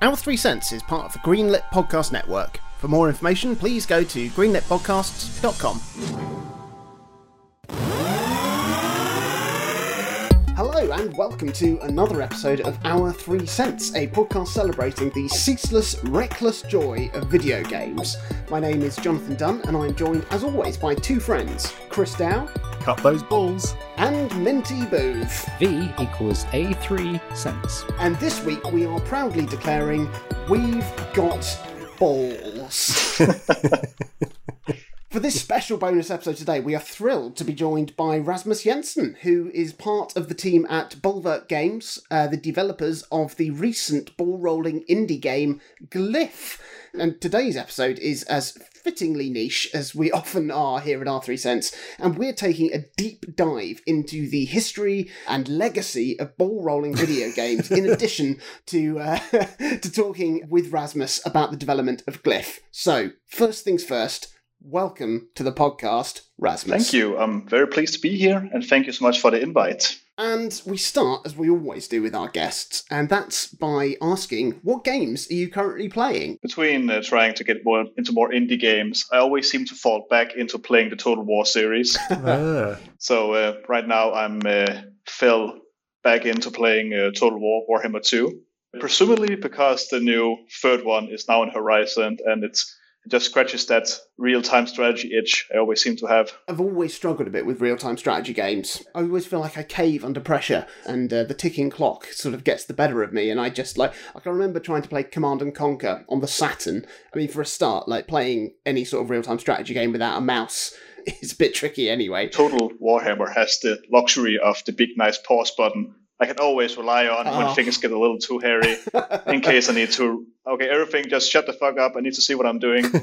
Our Three Cents is part of the Greenlit Podcast Network. For more information, please go to greenlitpodcasts.com. Hello, and welcome to another episode of Our Three Cents, a podcast celebrating the ceaseless, reckless joy of video games. My name is Jonathan Dunn, and I'm joined, as always, by two friends Chris Dow Cut those balls. and Minty Booth. V equals A3 cents. And this week we are proudly declaring we've got balls. For this special bonus episode today, we are thrilled to be joined by Rasmus Jensen, who is part of the team at Bolverk Games, uh, the developers of the recent ball rolling indie game Glyph. And today's episode is as fittingly niche as we often are here at R3 Cents, and we're taking a deep dive into the history and legacy of ball rolling video games, in addition to uh, to talking with Rasmus about the development of Glyph. So, first things first, welcome to the podcast, Rasmus. Thank you. I'm very pleased to be here, and thank you so much for the invite. And we start, as we always do with our guests, and that's by asking, what games are you currently playing? Between uh, trying to get more into more indie games, I always seem to fall back into playing the Total War series. Ah. so uh, right now, I'm uh, fell back into playing uh, Total War Warhammer 2, presumably because the new third one is now in horizon, and it's it just scratches that real-time strategy itch I always seem to have. I've always struggled a bit with real time strategy games. I always feel like I cave under pressure, and uh, the ticking clock sort of gets the better of me. And I just like, I can remember trying to play Command and Conquer on the Saturn. I mean, for a start, like playing any sort of real time strategy game without a mouse is a bit tricky anyway. Total Warhammer has the luxury of the big nice pause button. I can always rely on Oh. when things get a little too hairy in case I need to. Okay, everything just shut the fuck up. I need to see what I'm doing, and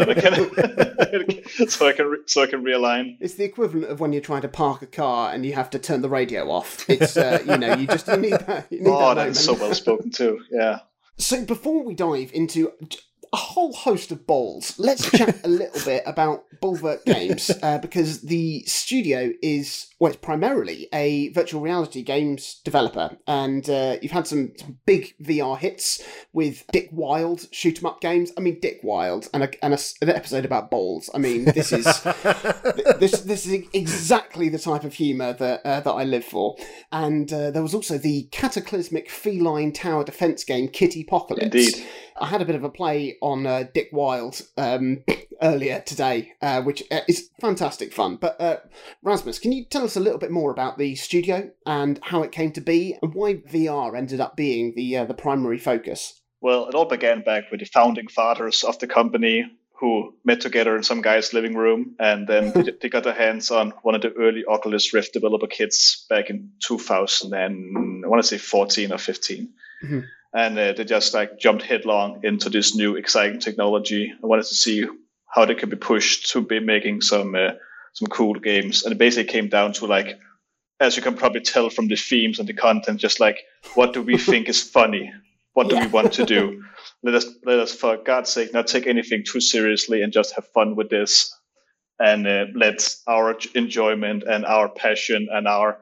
then I can so I can so I can realign. It's the equivalent of when you're trying to park a car and you have to turn the radio off. It's uh, you know you just you need that. You need Oh, that that's so well spoken too. Yeah. So before we dive into a whole host of balls, let's chat a little bit about Bolverk Games uh, because the studio is well, it's primarily a virtual reality games developer, and uh, you've had some, some big VR hits with Dick Wild shoot 'em up games. I mean, Dick Wild and a, and a an episode about balls. I mean, this is this this is exactly the type of humour that uh, that I live for. And uh, there was also the cataclysmic feline tower defense game Kittypocalypse. Indeed. I had a bit of a play on uh, Dick Wild um, earlier today, uh, which uh, is fantastic fun. But uh, Rasmus, can you tell us a little bit more about the studio and how it came to be, and why VR ended up being the uh, the primary focus? Well, it all began back with the founding fathers of the company who met together in some guy's living room and then they- got their hands on one of the early Oculus Rift developer kits back in 2000 and I want to say 14 or 15. Mhm. And uh, they just like jumped headlong into this new exciting technology. I wanted to see how they could be pushed to be making some uh, some cool games. And it basically came down to like, as you can probably tell from the themes and the content, just like what do we think is funny? What do Yeah. we want to do? Let us let us for God's sake not take anything too seriously and just have fun with this, and uh, let our enjoyment and our passion and our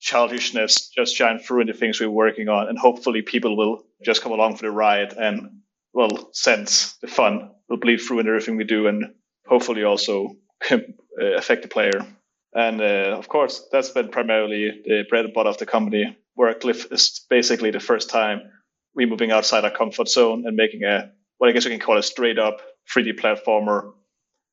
childishness just shine through in the things we're working on, and hopefully people will just come along for the ride and will sense the fun will bleed through in everything we do, and hopefully also uh, affect the player. And uh, of course, that's been primarily the bread and butter of the company. Where Glyph is basically the first time we moving outside our comfort zone and making a what I guess we can call a straight up 3D platformer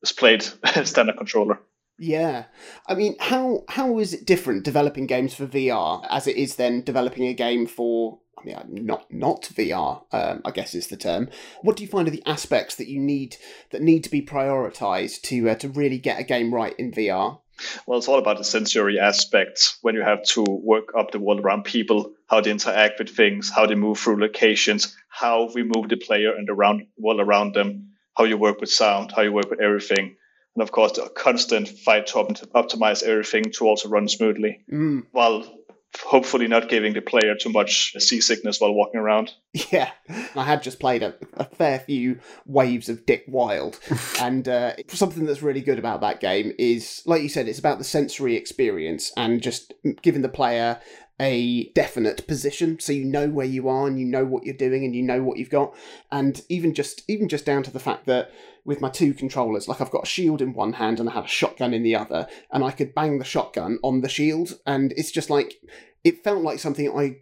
displayed standard controller. Yeah, I mean, how how is it different developing games for VR as it is then developing a game for? I mean, not not VR. Um, I guess is the term. What do you find are the aspects that you need that need to be prioritized to uh, to really get a game right in VR? Well, it's all about the sensory aspects when you have to work up the world around people, how they interact with things, how they move through locations, how we move the player and the round world around them, how you work with sound, how you work with everything. And of course, a constant fight to opt- optimize everything to also run smoothly Mm, while hopefully not giving the player too much seasickness while walking around. yeah, I had just played a, a fair few waves of Dick Wild, and uh, something that's really good about that game is, like you said, it's about the sensory experience and just giving the player a definite position. So you know where you are and you know what you're doing and you know what you've got. And even just even just down to the fact that with my two controllers like I've got a shield in one hand and I have a shotgun in the other and I could bang the shotgun on the shield. And it's just like it felt like something I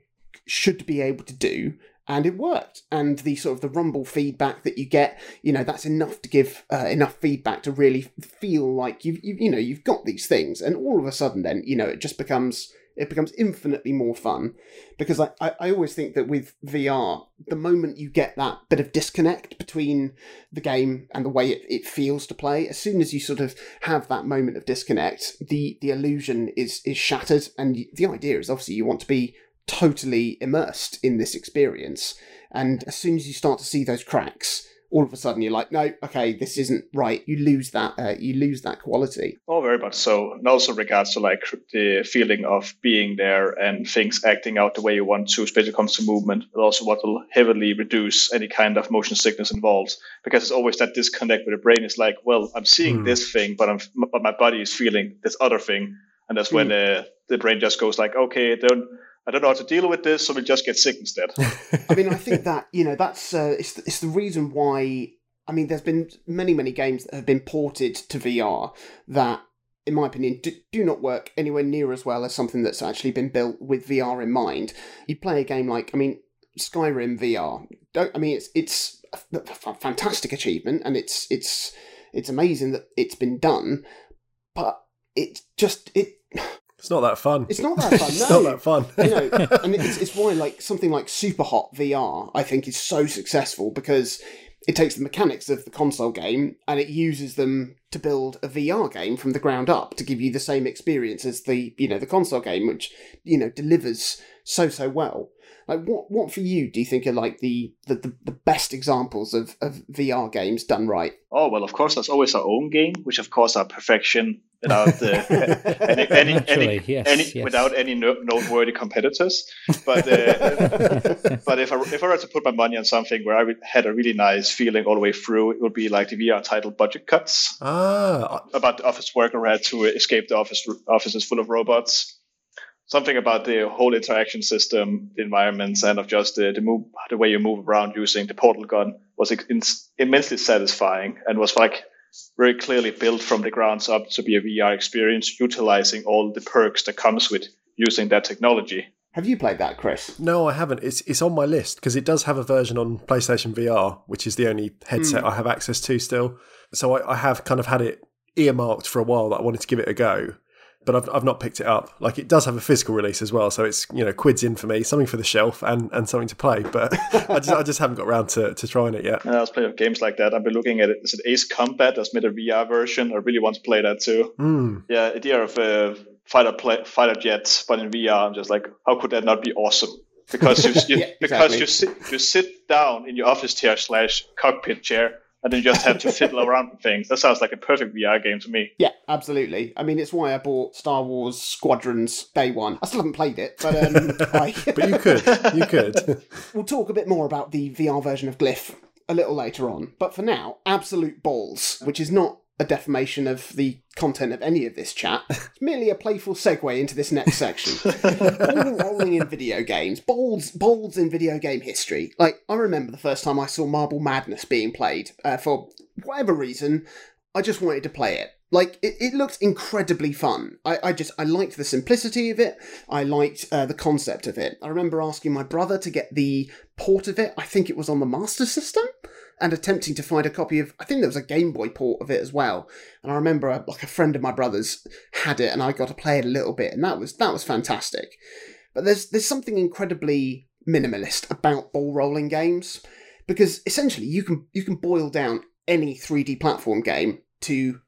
should be able to do and it worked. And the sort of the rumble feedback that you get you know that's enough to give uh, enough feedback to really feel like you, you know you've got these things. And all of a sudden then you know it just becomes it becomes infinitely more fun because I, I, I always think that with VR, the moment you get that bit of disconnect between the game and the way it, it feels to play, as soon as you sort of have that moment of disconnect, the, the illusion is is shattered. And the idea is obviously you want to be totally immersed in this experience. And as soon as you start to see those cracks, all of a sudden you're like, no, okay, this isn't right. You lose that, uh, you lose that quality. Oh, very much so. And also regards to like the feeling of being there and things acting out the way you want to, especially comes to movement, but also what will heavily reduce any kind of motion sickness involved. Because it's always that disconnect where the brain is like, well, I'm seeing Hmm. this thing, but I'm, but my body is feeling this other thing. And that's when uh, the brain just goes like, okay, don't, I don't know how to deal with this, so we'll just get sick instead. I mean, I think that you know that's uh, it's it's the reason why. I mean, there's been many many games that have been ported to VR that, in my opinion, do, do not work anywhere near as well as something that's actually been built with VR in mind. You play a game like, I mean, Skyrim VR. Don't I mean it's it's a, a fantastic achievement and it's it's it's amazing that it's been done, but it just it It's not that fun. it's not that fun. it's no. not that fun. you know, and it's, it's why like something like Superhot VR, I think, is so successful because it takes the mechanics of the console game and it uses them to build a VR game from the ground up to give you the same experience as the you know the console game, which you know delivers so so well. Like what what for you do you think are like the the, the, the best examples of, of VR games done right? Oh well, of course, there's always our own game, which of course are perfection without the any, any, any, yes, any yes. without any noteworthy competitors. But uh, but if I if I were to put my money on something where I had a really nice feeling all the way through, it would be like the VR title Budget Cuts Ah, about the office worker who had to escape the office offices full of robots. Something about the whole interaction system, the environments, and of just the, the move, the way you move around using the portal gun was in, immensely satisfying and was like very clearly built from the grounds up to be a VR experience, utilizing all the perks that comes with using that technology. Have you played that, Chris? no, I haven't. It's it's on my list because it does have a version on PlayStation VR, which is the only headset hmm. I have access to still. So I, I have kind of had it earmarked for a while that I wanted to give it a go, but I've I've not picked it up. Like it does have a physical release as well, so it's you know quids in for me, something for the shelf and, and something to play. But I just I just haven't got around to, to trying it yet. And I was playing games like that. I've been looking at it. Is it Ace Combat that's made a VR version? I really want to play that too. Mm. Yeah, idea of a fighter play, fighter jets, but in VR. I'm just like, how could that not be awesome? Because you, you Yeah, because exactly. you sit you sit down in your office chair slash cockpit chair, and then just have to fiddle around with things. That sounds like a perfect VR game to me. Yeah, absolutely. I mean, it's why I bought Star Wars Squadrons day one. I still haven't played it, but um, I, But you could, you could. we'll talk a bit more about the VR version of Glyph a little later on. But for now, Absolute Balls, which is not a defamation of the content of any of this chat. It's merely a playful segue into this next section. Rolling in video games, balls, balls in video game history. Like I remember the first time I saw Marble Madness being played. Uh, for whatever reason, I just wanted to play it. Like it, it looked incredibly fun. I, I just I liked the simplicity of it. I liked uh, the concept of it. I remember asking my brother to get the port of it. I think it was on the Master System, and attempting to find a copy of. I think there was a Game Boy port of it as well. And I remember uh, like a friend of my brother's had it, and I got to play it a little bit, and that was that was fantastic. But there's there's something incredibly minimalist about ball rolling games because essentially you can you can boil down any 3D platform game to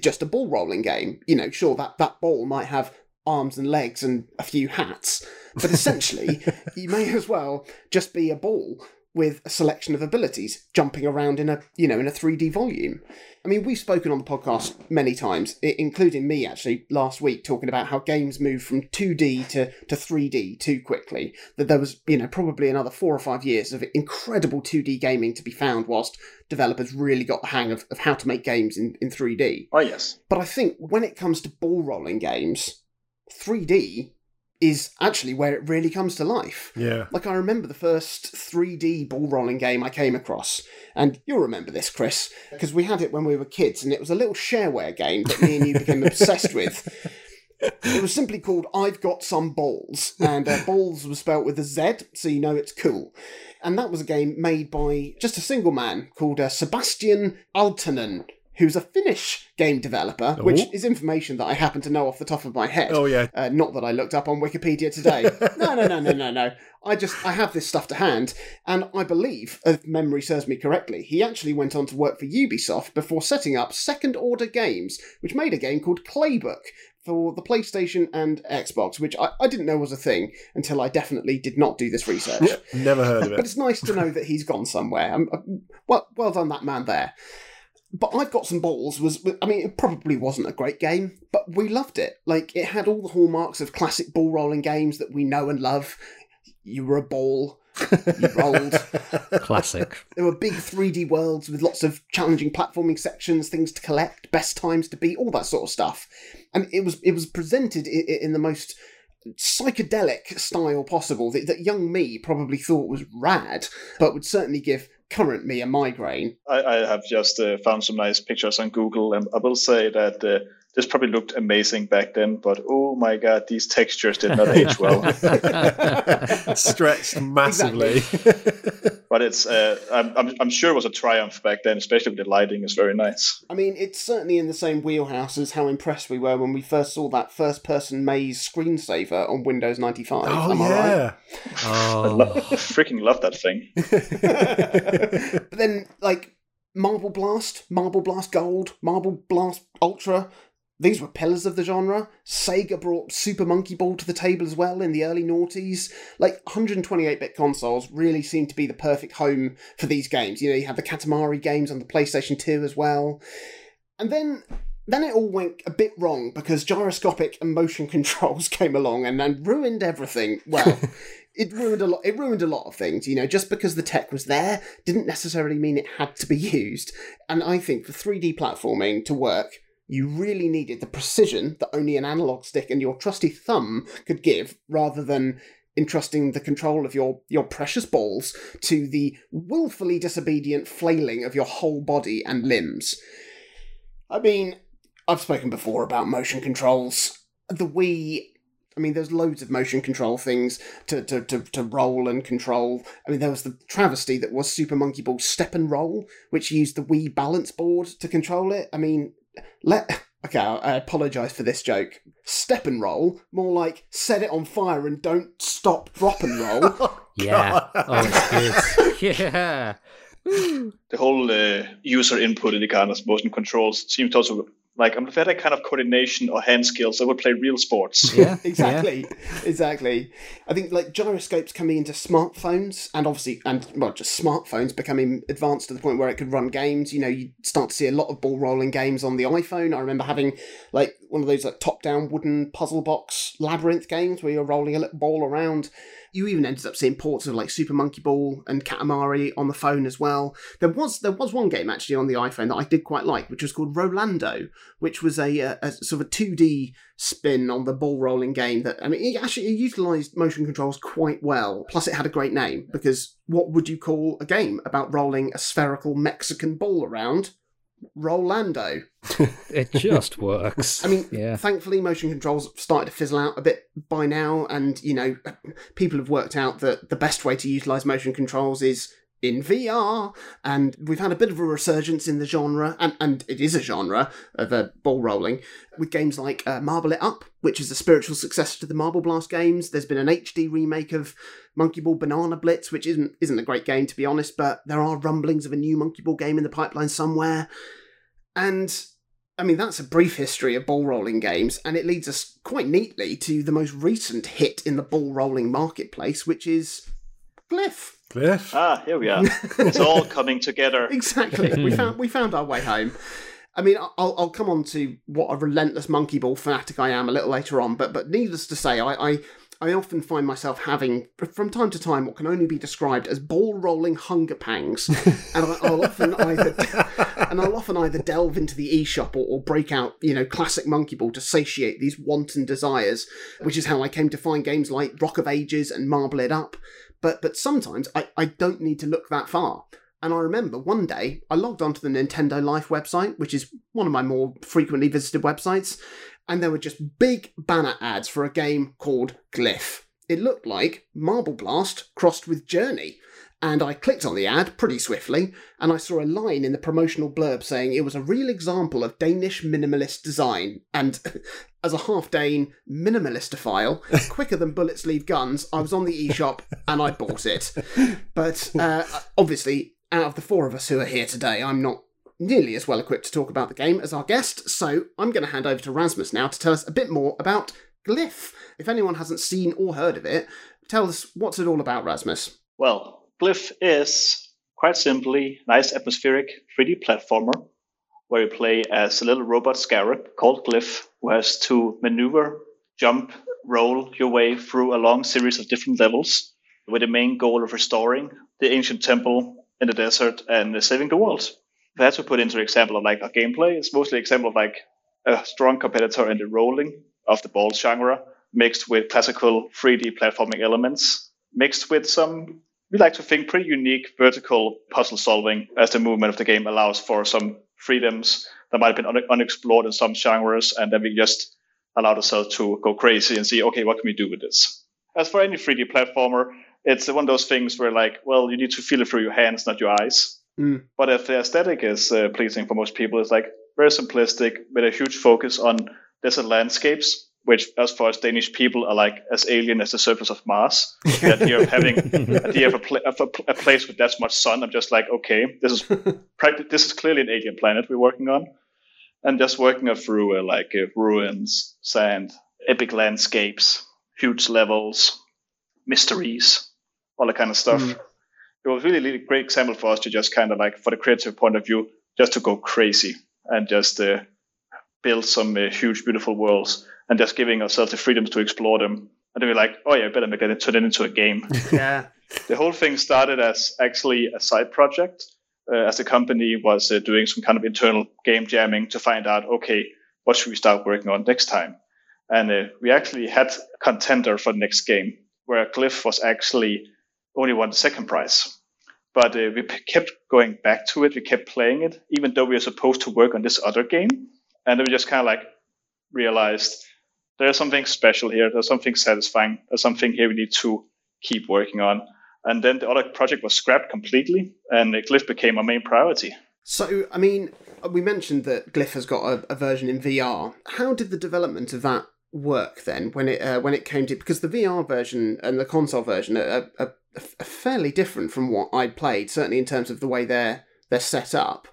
just a ball rolling game. You know, sure that that ball might have arms and legs and a few hats, but essentially you may as well just be a ball with a selection of abilities jumping around in a you know in a 3D volume. I mean, we've spoken on the podcast many times, including me actually last week, talking about how games move from 2D to, to 3D too quickly. That there was, you know, probably another four or five years of incredible 2D gaming to be found whilst developers really got the hang of, of how to make games in, in 3D. Oh yes, But I think when it comes to ball rolling games, 3D is actually where it really comes to life. Yeah. Like I remember the first 3D ball rolling game I came across, and you'll remember this, Chris, because we had it when we were kids, and it was a little shareware game that me and you became obsessed with. It was simply called I've Got Some Balls, and uh, balls was spelt with a Z, so you know it's cool. And that was a game made by just a single man called uh, Sebastian Aaltonen, who's a Finnish game developer, which Oh. is information that I happen to know off the top of my head. Oh, yeah. Uh, not that I looked up on Wikipedia today. no, no, no, no, no, no. I just I have this stuff to hand, and I believe, if memory serves me correctly, he actually went on to work for Ubisoft before setting up Second Order Games, which made a game called Claybook for the PlayStation and Xbox, which I, I didn't know was a thing until I definitely did not do this research. Never heard of it. But it's nice to know that he's gone somewhere. Um, uh, well, well done, that man there. But I've got some balls. Was I mean, it probably wasn't a great game, but we loved it. Like it had all the hallmarks of classic ball rolling games that we know and love. You were a ball. You rolled. Classic. There were big 3D worlds with lots of challenging platforming sections, things to collect, best times to beat, all that sort of stuff. And it was it was presented in, the most psychedelic style possible that, that young me probably thought was rad, but would certainly give current me a migraine. I, I have just uh, found some nice pictures on Google, and I will say that uh, this probably looked amazing back then. But oh my god, these textures did not age well. Stretched massively. But it's uh, I'm, I'm I'm sure it was a triumph back then, especially with the lighting is very nice. I mean, it's certainly in the same wheelhouse as how impressed we were when we first saw that first person maze screensaver on Windows 95. oh, Am I right? yeah. Oh, Freaking love that thing. but then, like, Marble Blast, Marble Blast Gold, Marble Blast Ultra, these were pillars of the genre. Sega brought Super Monkey Ball to the table as well in the early noughties. Like, 128 bit consoles really seemed to be the perfect home for these games. You know, you had the Katamari games on the PlayStation 2 as well. And then. Then it all went a bit wrong because gyroscopic and motion controls came along and, and ruined everything. Well, it ruined a lot. It ruined a lot of things. You know, just because the tech was there didn't necessarily mean it had to be used. And I think for 3D platforming to work, you really needed the precision that only an analog stick and your trusty thumb could give, rather than entrusting the control of your your precious balls to the willfully disobedient flailing of your whole body and limbs. I mean, I've spoken before about motion controls. The Wii I mean, there's loads of motion control things to, to, to, to roll and control. I mean, there was the travesty that was Super Monkey Ball Step and Roll, which used the Wii balance board to control it. I mean, let. Okay, I I apologise for this joke. Step and roll, more like set it on fire and don't stop, drop and roll. yeah. Oh, it's good. Yeah. The whole uh, user input in the kind of motion controls seems to also like I'm better kind of coordination or hand skills. I would play real sports. Yeah. exactly exactly i think like gyroscopes coming into smartphones and obviously and well just smartphones becoming advanced to the point where it could run games you know you start to see a lot of ball rolling games on the iphone i remember having like one of those like top down wooden puzzle box labyrinth games where you're rolling a little ball around you even ended up seeing ports of like Super Monkey Ball and Katamari on the phone as well. There was there was one game actually on the iPhone that I did quite like, which was called Rolando, which was a, uh, a sort of a two D spin on the ball rolling game. That I mean, it actually it utilized motion controls quite well. Plus, it had a great name because what would you call a game about rolling a spherical Mexican ball around? Rolando. It just works. I mean, yeah. thankfully, motion controls started to fizzle out a bit by now, and you know, people have worked out that the best way to utilize motion controls is in VR, and we've had a bit of a resurgence in the genre, and, and it is a genre of uh, ball rolling, with games like uh, Marble It Up, which is a spiritual successor to the Marble Blast games. There's been an HD remake of Monkey Ball Banana Blitz, which isn't isn't a great game to be honest, but there are rumblings of a new Monkey Ball game in the pipeline somewhere, and I mean, that's a brief history of ball rolling games, and it leads us quite neatly to the most recent hit in the ball rolling marketplace, which is Glyph. Cliff. Ah, here we are. it's all coming together. Exactly. we found we found our way home. I mean, I'll I'll come on to what a relentless monkey ball fanatic I am a little later on, but but needless to say, I I, I often find myself having, from time to time, what can only be described as ball rolling hunger pangs, and I, I'll often either and I'll often either delve into the eShop or, or break out, you know, classic Monkey Ball to satiate these wanton desires, which is how I came to find games like Rock of Ages and Marble It Up. But but sometimes I, I don't need to look that far. And I remember one day I logged onto the Nintendo Life website, which is one of my more frequently visited websites, and there were just big banner ads for a game called Glyph. It looked like Marble Blast crossed with Journey. And I clicked on the ad pretty swiftly, and I saw a line in the promotional blurb saying it was a real example of Danish minimalist design. And as a half Dane minimalistophile, quicker than bullets leave guns, I was on the eShop and I bought it. But uh, obviously, out of the four of us who are here today, I'm not nearly as well equipped to talk about the game as our guest, so I'm going to hand over to Rasmus now to tell us a bit more about Glyph. If anyone hasn't seen or heard of it, tell us what's it all about, Rasmus. Well, Glyph is quite simply a nice atmospheric 3D platformer where you play as a little robot scarab called Glyph, who has to maneuver, jump, roll your way through a long series of different levels with the main goal of restoring the ancient temple in the desert and saving the world. If I had to put into example of like a gameplay, it's mostly example of like a strong competitor in the rolling of the ball genre, mixed with classical 3D platforming elements, mixed with some we like to think pretty unique vertical puzzle solving as the movement of the game allows for some freedoms that might have been un- unexplored in some genres, and then we just allow ourselves to go crazy and see, okay, what can we do with this? As for any 3D platformer, it's one of those things where, like, well, you need to feel it through your hands, not your eyes. Mm. But if the aesthetic is uh, pleasing for most people, it's like very simplistic with a huge focus on desert landscapes, which, as far as Danish people, are like as alien as the surface of Mars. the idea of having the idea of a, pla- of a, a place with that much sun, I'm just like, okay, this is practi- this is clearly an alien planet we're working on, and just working through uh, like uh, ruins, sand, epic landscapes, huge levels, mysteries, all that kind of stuff. Mm. It was really, really great example for us to just kind of like, for the creative point of view, just to go crazy and just uh, build some uh, huge, beautiful worlds and just giving ourselves the freedoms to explore them. And then we're like, oh yeah, I better make it turn it into a game. Yeah. the whole thing started as actually a side project, uh, as the company was uh, doing some kind of internal game jamming to find out, okay, what should we start working on next time? And uh, we actually had a contender for the next game, where Glyph was actually only won the second prize. But uh, we p- kept going back to it. We kept playing it, even though we were supposed to work on this other game. And then we just kind of like realized there's something special here. There's something satisfying. There's something here we need to keep working on. And then the other project was scrapped completely, and Glyph became our main priority. So, I mean, we mentioned that Glyph has got a, a version in VR. How did the development of that work then when it uh, when it came to because the VR version and the console version are, are, are fairly different from what I played, certainly in terms of the way they're they're set up.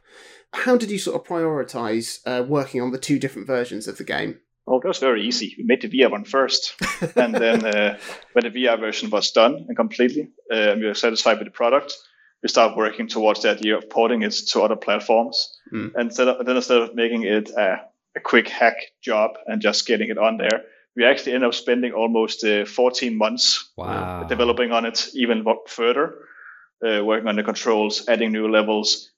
How did you sort of prioritize uh, working on the two different versions of the game? Well, that was very easy. We made the VR one first, and then uh, when the VR version was done and completely, uh, we were satisfied with the product, we started working towards the idea of porting it to other platforms. Mm. And instead of, then instead of making it a, a quick hack job and just getting it on there, we actually ended up spending almost uh, 14 months Wow. developing on it even further, uh, working on the controls, adding new levels,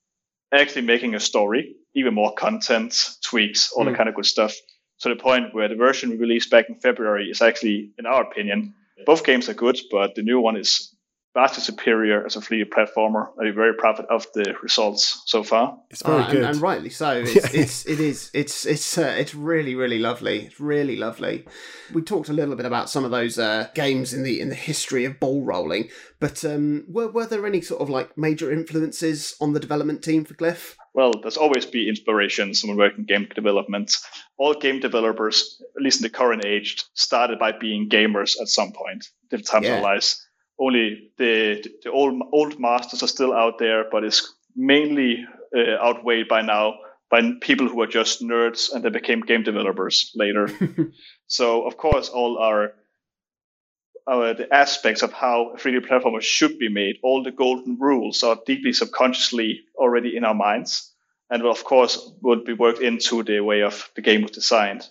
actually making a story, even more content, tweaks, all Mm. that kind of good stuff. To the point where the version we released back in February is actually, in our opinion, both games are good, but the new one is vastly superior as a 3D platformer. I'm very proud of the results so far. It's very Uh, good. and, and rightly so. It's, it's it is it's it's uh, it's really really lovely. It's really lovely. We talked a little bit about some of those uh, games in the in the history of ball rolling, but um, were were there any sort of like major influences on the development team for Glyph? Well, there's always be inspirations when working game development. All game developers, at least in the current age, started by being gamers at some point, different times Yeah. of their lives. Only the the old old masters are still out there, but it's mainly uh, outweighed by now by people who are just nerds and they became game developers later. so of course, all our the aspects of how a 3D platformer should be made, all the golden rules are deeply subconsciously already in our minds, and will of course would be worked into the way of the game was designed.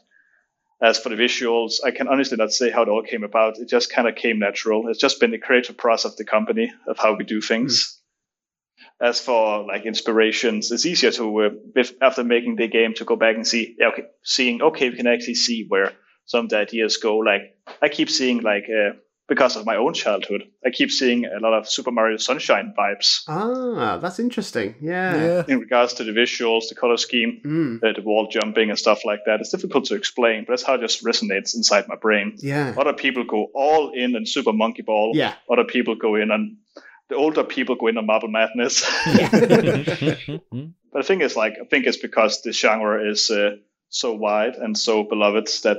As for the visuals, I can honestly not say how it all came about. It just kind of came natural. It's just been the creative process of the company of how we do things. As for like inspirations, it's easier to uh, if, after making the game to go back and see, yeah, okay, seeing okay, we can actually see where some of the ideas go. Like I keep seeing like uh, because of my own childhood, I keep seeing a lot of Super Mario Sunshine vibes Ah, that's interesting. Yeah. Yeah. in regards to the visuals, the color scheme, Mm, uh, the wall jumping and stuff like that. It's difficult to explain, but that's how it just resonates inside my brain. yeah. Other people go all in on Super Monkey Ball. Yeah. Other people go in on the older people go in on Marble Madness. but the thing is, like I think it's because the genre is uh, so wide and so beloved that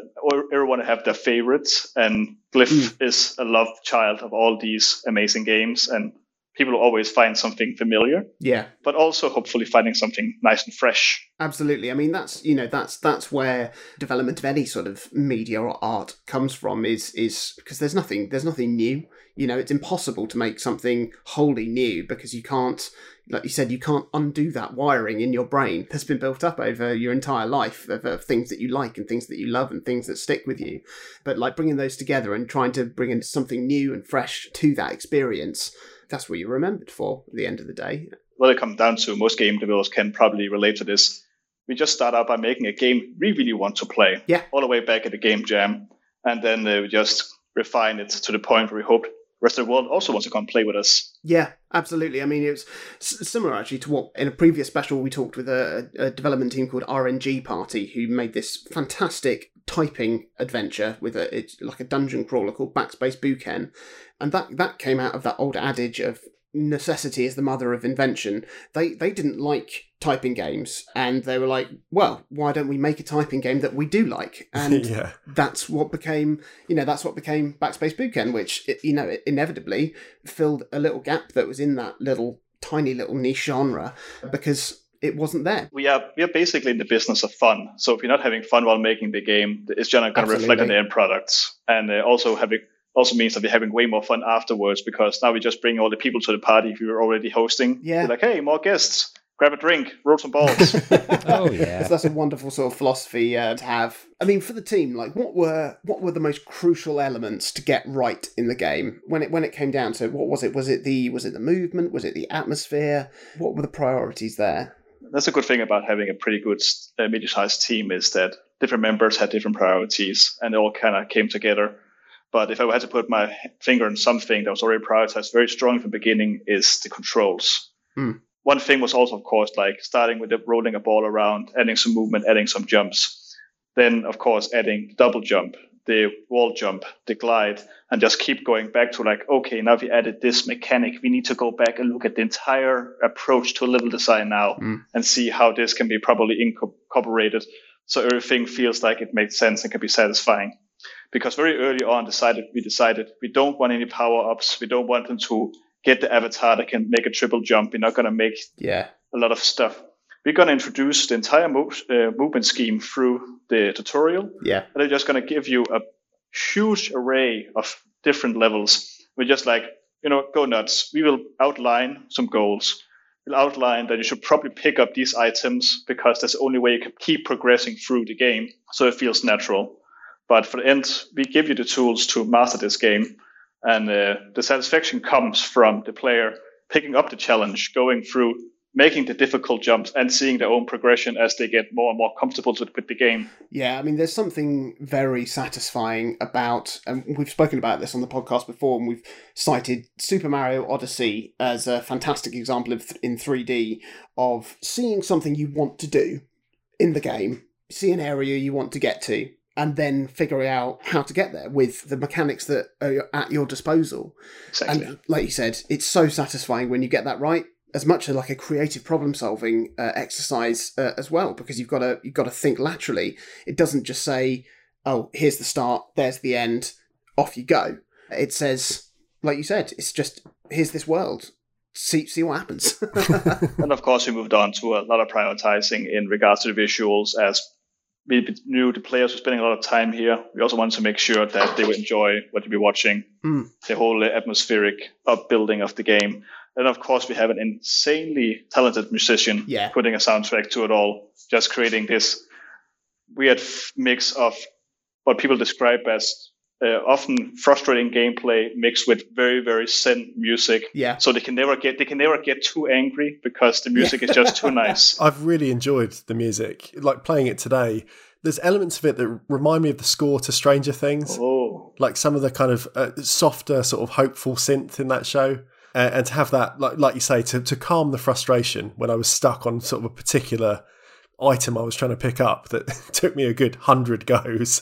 everyone have their favorites, and Glyph hmm. is a love child of all these amazing games, and people always find something familiar, Yeah. but also hopefully finding something nice and fresh. Absolutely. I mean, that's you know that's that's where development of any sort of media or art comes from. Is is because there's nothing there's nothing new. You know, it's impossible to make something wholly new because you can't, like you said, you can't undo that wiring in your brain that's been built up over your entire life of, of things that you like and things that you love and things that stick with you. But like bringing those together and trying to bring in something new and fresh to that experience, that's what you're remembered for at the end of the day. What it comes down to, most game developers can probably relate to this. We just start out by making a game we really want to play. Yeah. All the way back at the game jam. And then uh, we just refine it to the point where we hope rest of the world also wants to come play with us. Yeah, absolutely. I mean, it's similar actually to what in a previous special we talked with a, a development team called RNG Party, who made this fantastic typing adventure with a it's like a dungeon crawler called Backspace Bouken, and that that came out of that old adage of necessity is the mother of invention. They they didn't like typing games, and they were like, well, why don't we make a typing game that we do like? And yeah. that's what became you know that's what became Backspace Bouken which it, you know it inevitably filled a little gap that was in that little tiny little niche genre because it wasn't there We are we are basically in the business of fun. So if you're not having fun while making the game, it's just not going to reflect on the end products. And uh, also having also means that we're having way more fun afterwards because now we just bring all the people to the party we were already hosting. Yeah. We're like, hey, more guests. Grab a drink, roll some balls. Oh yeah. so that's a wonderful sort of philosophy uh, to have i mean for the team like what were what were the most crucial elements to get right in the game when it when it came down to what was it was it the was it the movement was it the atmosphere what were the priorities there That's a good thing about having a pretty good uh, medium-sized team is that different members had different priorities and they all kind of came together. But if I had to put my finger on something that was already prioritized very strongly from the beginning, is the controls. Hmm. One thing was also, of course, like starting with the rolling a ball around, adding some movement, adding some jumps. Then, of course, adding double jump, the wall jump, the glide, and just keep going back to like, okay, now we added this mechanic. We need to go back and look at the entire approach to level design now Mm. and see how this can be properly incorporated so everything feels like it makes sense and can be satisfying. Because very early on, decided we decided we don't want any power ups. We don't want them to get the avatar that can make a triple jump. We're not going to make yeah a lot of stuff. We're going to introduce the entire move, uh, movement scheme through the tutorial, yeah and they're just going to give you a huge array of different levels. We're just like, you know, go nuts. We will outline some goals. We'll outline that you should probably pick up these items because that's the only way you can keep progressing through the game so it feels natural. But for the end, we give you the tools to master this game. And uh, the satisfaction comes from the player picking up the challenge, going through, making the difficult jumps, and seeing their own progression as they get more and more comfortable with, the game. Yeah, I mean, there's something very satisfying about, and we've spoken about this on the podcast before, and we've cited Super Mario Odyssey as a fantastic example of in 3D of seeing something you want to do in the game, see an area you want to get to, and then figuring out how to get there with the mechanics that are at your disposal. Exactly. And like you said, it's so satisfying when you get that right. As much as like a creative problem solving uh, exercise uh, as well, because you've got to you've got to think laterally. It doesn't just say, "Oh, here's the start, there's the end, off you go." It says, like you said, it's just here's this world. See see what happens. and of course, we moved on to a lot of prioritizing in regards to the visuals as we knew the players were spending a lot of time here. We also wanted to make sure that they would enjoy what they'd be watching, Mm. the whole atmospheric upbuilding of the game. And of course, we have an insanely talented musician Yeah. putting a soundtrack to it all, just creating this weird f- mix of what people describe as uh, often frustrating gameplay mixed with very very zen music. Yeah. So they can never get they can never get too angry because the music is just too nice. I've really enjoyed the music. Like playing it today, there's elements of it that remind me of the score to Stranger Things. Oh, Like some of the kind of uh, softer, sort of hopeful synth in that show. Uh, and to have that, like, like you say, to, to calm the frustration when I was stuck on sort of a particular item I was trying to pick up that took me a good hundred goes.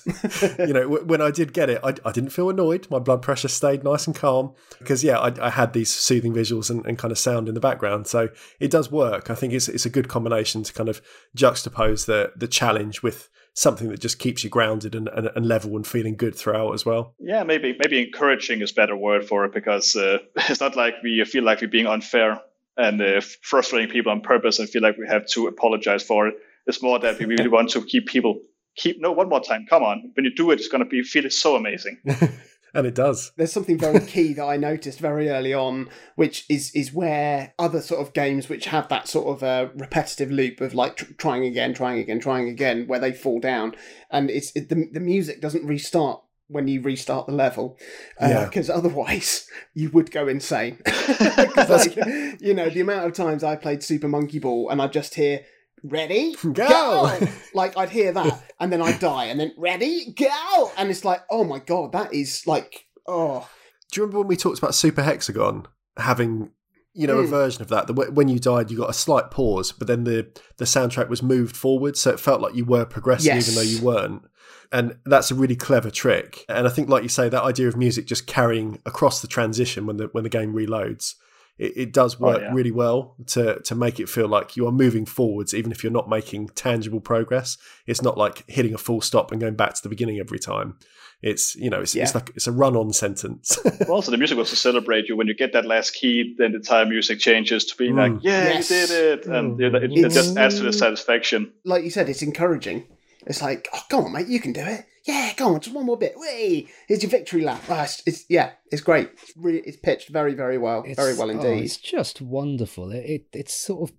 you know, w- when I did get it, I, I didn't feel annoyed. My blood pressure stayed nice and calm because, yeah, I, I had these soothing visuals and, and kind of sound in the background. So it does work. I think it's it's a good combination to kind of juxtapose the the challenge with something that just keeps you grounded and, and, and level and feeling good throughout as well. yeah, maybe maybe encouraging is better word for it because uh, it's not like we feel like we're being unfair and uh, frustrating people on purpose and feel like we have to apologize for it. It's more that we really want to keep people keep no one more time. Come on, when you do it, it's going to be feel it's so amazing. And it does. There's something very key that I noticed very early on, which is is where other sort of games which have that sort of uh, repetitive loop of like tr- trying again, trying again, trying again, where they fall down, and it's it, the the music doesn't restart when you restart the level, Yeah. because otherwise you would go insane. 'Cause, like, you know the amount of times I played Super Monkey Ball and I just hear. Ready? Go!" Like I'd hear that and then I'd die and then ready? Go! And it's like, oh my god, that is like oh Do you remember when we talked about Super Hexagon having, you know, a Mm. version of that? That when you died, you got a slight pause, but then the the soundtrack was moved forward, so it felt like you were progressing, Yes. even though you weren't. And that's a really clever trick. And I think, like you say, that idea of music just carrying across the transition when the when the game reloads, it, it does work yeah. really well to to make it feel like you are moving forwards, even if you're not making tangible progress. It's not like hitting a full stop and going back to the beginning every time. It's you know, it's, it's like it's a run on sentence. well, also, the music was to celebrate you when you get that last key. Then the entire music changes to be Mm. like, "Yeah, Yes. you did it," and you know, it, it just adds to the satisfaction. like you said, it's encouraging. It's like, oh, go on, mate, you can do it. Yeah, go on, just one more bit. Whee! Here's your victory lap. Ah, it's, it's yeah, it's great. It's really, it's pitched very, very well, very well oh, indeed. it's just wonderful. It, it it's sort of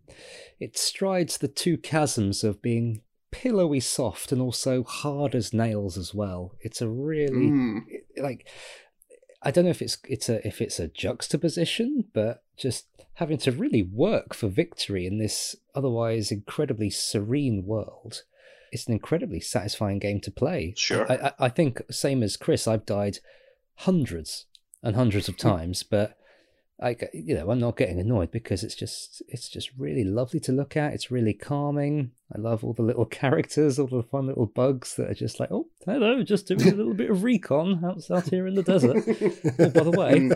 it strides the two chasms of being pillowy soft and also hard as nails as well. It's a really Mm. like I don't know if it's it's a if it's a juxtaposition, but just having to really work for victory in this otherwise incredibly serene world. It's an incredibly satisfying game to play. Sure. I, I, I think same as Chris, I've died hundreds and hundreds of hmm. times, but I, you know, I'm not getting annoyed because it's just, it's just really lovely to look at. It's really calming. I love all the little characters, all the fun little bugs that are just like, oh, hello, just doing a little bit of recon out, out here in the desert. Oh, by the way, hmm.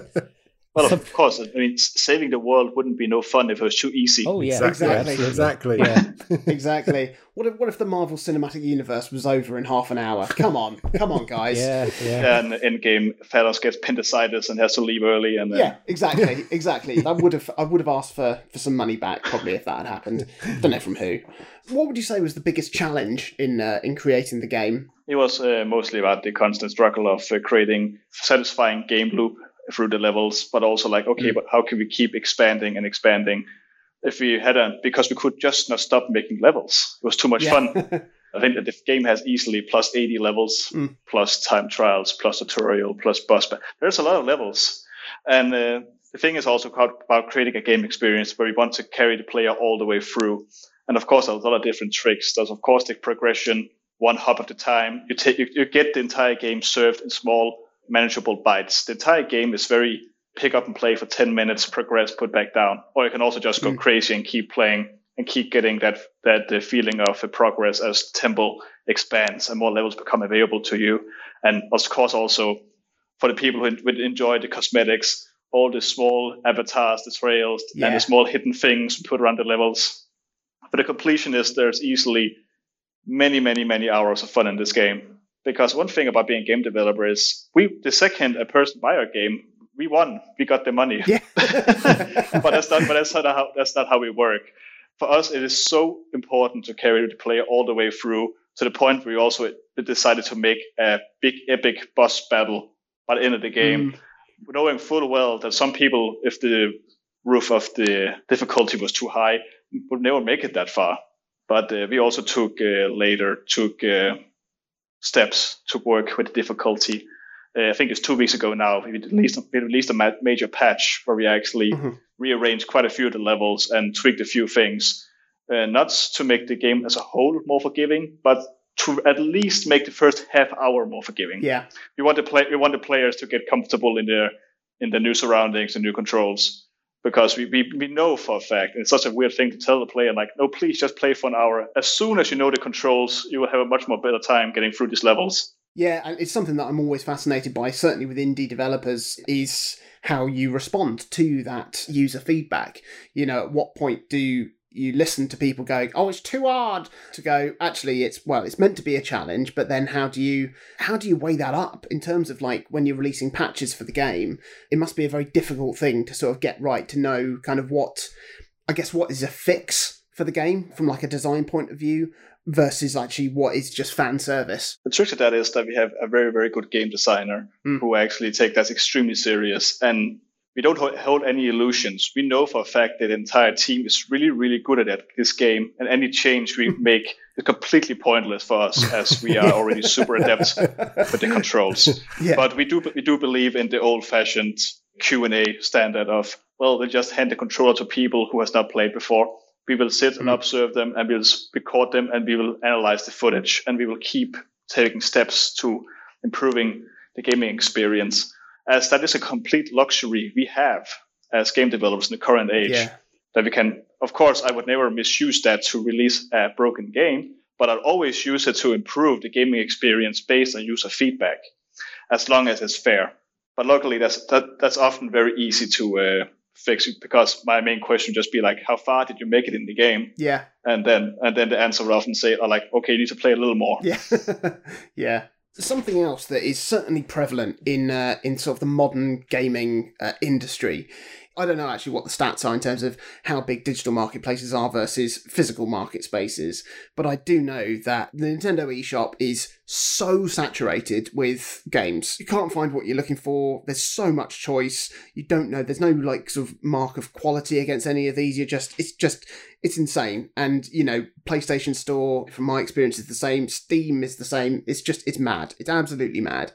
Well, of course, I mean, saving the world wouldn't be no fun if it was too easy. oh yeah, Exactly. exactly. Yeah. exactly. What if what if the Marvel Cinematic Universe was over in half an hour? Come on, come on, guys. yeah, yeah. And in game, Thanos gets appendicitis and has to leave early, and then Yeah, exactly, exactly. I would have, I would have asked for for some money back probably if that had happened. Don't know from who. What would you say was the biggest challenge in uh, in creating the game? it was uh, mostly about the constant struggle of uh, creating satisfying game loop through the levels, but also like, okay, but how can we keep expanding and expanding? If we had a, because we could just not stop making levels. It was too much fun. I think that the game has easily plus 80 levels, Mm. plus time trials, plus tutorial, plus boss. But there's a lot of levels. And uh, the thing is also about, about creating a game experience where we want to carry the player all the way through. And of course, there's a lot of different tricks. There's, of course, the progression, one hop at a time. You, take, you, you get the entire game served in small, manageable bites. The entire game is very pick up and play for 10 minutes, progress, put back down. Or you can also just go Mm. crazy and keep playing and keep getting that that the feeling of uh, progress as temple expands and more levels become available to you. And of course, also for the people who would enjoy the cosmetics, all the small avatars, the trails, and Yeah. the small hidden things put around the levels. For the completionist, there's easily many, many, many hours of fun in this game. Because one thing about being a game developer is we the second a person buy our game, we won. We got the money. Yeah. but that's not but that's not how that's not how we work. For us it is so important to carry the player all the way through to the point where we also decided to make a big epic boss battle by the end of the game. Knowing full well that some people, if the roof of the difficulty was too high, would never make it that far. But uh, we also took uh, later took uh, steps to work with the difficulty. Uh, I think it's two weeks ago now. We released, we released a ma- major patch where we actually Mhm. rearranged quite a few of the levels and tweaked a few things, uh, not to make the game as a whole more forgiving, but to at least make the first half hour more forgiving. Yeah. We want the play, we want the players to get comfortable in their in the new surroundings and new controls because we, we, we know for a fact, and it's such a weird thing to tell the player, like, no, please just play for an hour. As soon as you know the controls, you will have a much more better time getting through these levels. Yeah, and it's something that I'm always fascinated by, certainly with indie developers, is how you respond to that user feedback. You know, at what point do you listen to people going, "Oh, it's too hard," to go, "Actually, it's well, it's meant to be a challenge." But then, how do you how do you weigh that up in terms of like when you're releasing patches for the game? It must be a very difficult thing to sort of get right to know kind of what, I guess, what is a fix for the game from like a design point of view versus actually what is just fan service. The trick to that is that we have a very, very good game designer Mm. who actually take that extremely serious. And we don't hold any illusions. We know for a fact that the entire team is really, really good at this game. And any change we make is completely pointless for us as we are already super adept with the controls. Yeah. But we do we do believe in the old-fashioned Q and A standard of well, they just hand the controller to people who has not played before. We will sit and Mm. observe them, and we'll record them, and we will analyze the footage, and we will keep taking steps to improving the gaming experience. As that is a complete luxury we have as game developers in the current age Yeah. that we can of course i would never misuse that to release a broken game but i'd always use it to improve the gaming experience based on user feedback as long as it's fair but luckily that's that, that's often very easy to uh, fix because my main question would just be like how far did you make it in the game Yeah. and then and then the answer would often say are like okay you need to play a little more Yeah, yeah. Something else that is certainly prevalent in uh, in sort of the modern gaming uh, industry. I don't know actually what the stats are in terms of how big digital marketplaces are versus physical market spaces, but I do know that the Nintendo eShop is so saturated with games. You can't find what you're looking for. There's so much choice. You don't know. There's no like sort of mark of quality against any of these. You're just it's just it's insane. And you know, PlayStation Store, from my experience, is the same. Steam is the same. It's just it's mad. It's absolutely mad.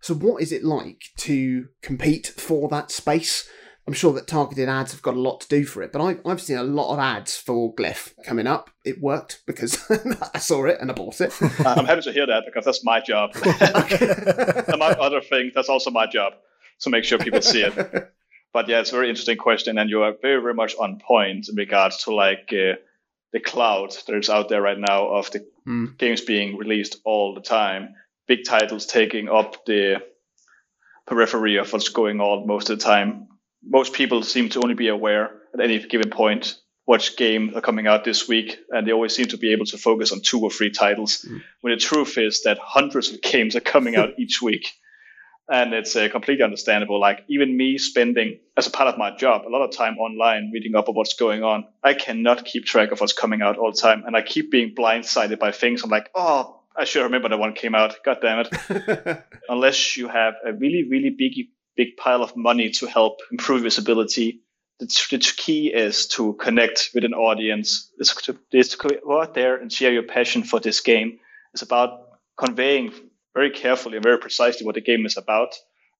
So, what is it like to compete for that space? I'm sure that targeted ads have got a lot to do for it, but I've, I've seen a lot of ads for Glyph coming up. It worked because I saw it and I bought it. i'm happy to hear that because that's my job among other things that's also my job to make sure people see it but yeah, it's a very interesting question, and you are very, very much on point in regards to like uh, the cloud that is out there right now of the Hmm. games being released all the time, big titles taking up the periphery of what's going on most of the time. Most people seem to only be aware at any given point which games are coming out this week, and they always seem to be able to focus on two or three titles. When the truth is that hundreds of games are coming out each week and it's uh, completely understandable. Like even me spending as a part of my job a lot of time online reading up on what's going on. I cannot keep track of what's coming out all the time, and I keep being blindsided by things. I'm like, oh, I should remember that one came out. God damn it! Unless you have a really, really big, big pile of money to help improve visibility. The, the key is to connect with an audience. Is to, is to go out there and share your passion for this game. It's about conveying very carefully and very precisely what the game is about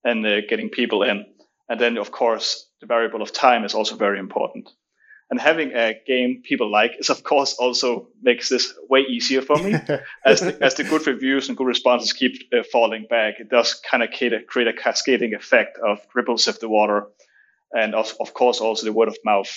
and uh, getting people in. And then, of course, the variable of time is also very important. And having a game people like is, of course, also makes this way easier for me. as, the, as the good reviews and good responses keep uh, falling back, it does kind of create a, create a cascading effect of ripples of the water. And of, of course, also the word of mouth,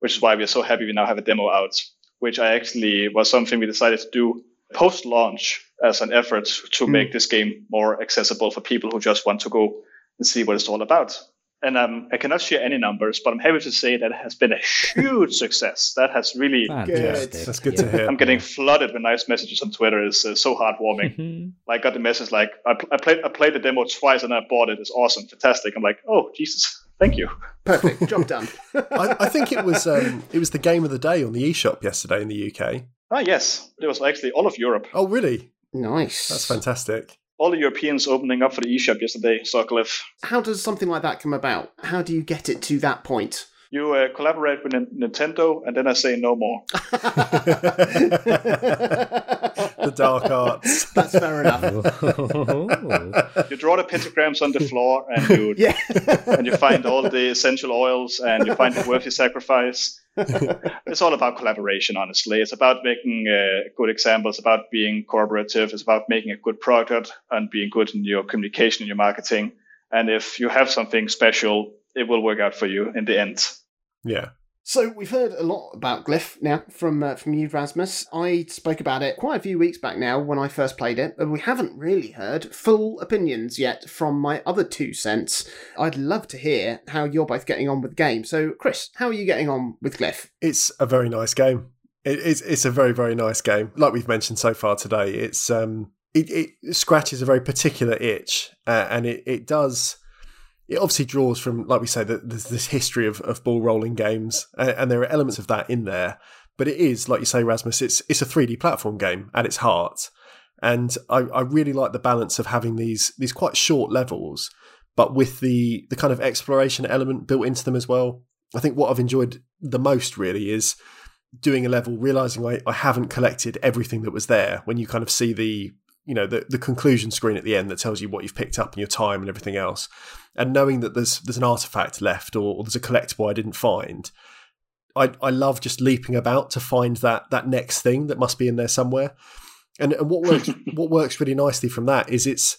which is why we are so happy we now have a demo out, which I actually was something we decided to do post launch as an effort to Hmm. make this game more accessible for people who just want to go and see what it's all about. And um, I cannot share any numbers, but I'm happy to say that it has been a huge success. That has really, Fantastic. That's good to hear. I'm getting flooded with nice messages on Twitter. It's uh, so heartwarming. Mhm. I got the message like, I, pl- I played I played the demo twice and I bought it. It's awesome, fantastic. I'm like, oh Jesus, thank you. Perfect. Job done. I, I think it was um, it was the game of the day on the eShop yesterday in the UK. Ah yes, it was actually all of Europe. Oh, really? nice. That's fantastic. All the Europeans opening up for the eShop yesterday. Saw Glyph. How does something like that come about? How do you get it to that point? You uh, collaborate with N- Nintendo, and then I say no more. the dark arts. That's fair enough. You draw the pentagrams on the floor, and you Yeah. and you find all the essential oils, and you find it worth the worthy sacrifice. it's all about collaboration, honestly. It's about making uh, good examples, about being cooperative. It's about making a good product and being good in your communication and your marketing. And if you have something special, it will work out for you in the end. Yeah. So we've heard a lot about Glyph now from uh, from you, Rasmus. I spoke about it quite a few weeks back now when I first played it, but we haven't really heard full opinions yet from my other two cents. I'd love to hear how you're both getting on with the game. So, Chris, how are you getting on with Glyph? It's a very nice game. It, it's it's a very very nice game. Like we've mentioned so far today, it's um it, it scratches a very particular itch, uh, and it it does. It obviously draws from, like we say, that there's this history of, of ball rolling games, and, and there are elements of that in there. But it is, like you say, Rasmus, it's it's a 3D platform game at its heart, and I, I really like the balance of having these these quite short levels, but with the the kind of exploration element built into them as well. I think what I've enjoyed the most really is doing a level, realizing I, I haven't collected everything that was there. When you kind of see the you know the, the conclusion screen at the end that tells you what you've picked up and your time and everything else, and knowing that there's there's an artifact left or, or there's a collectible I didn't find. I I love just leaping about to find that that next thing that must be in there somewhere. And and what works what works really nicely from that is it's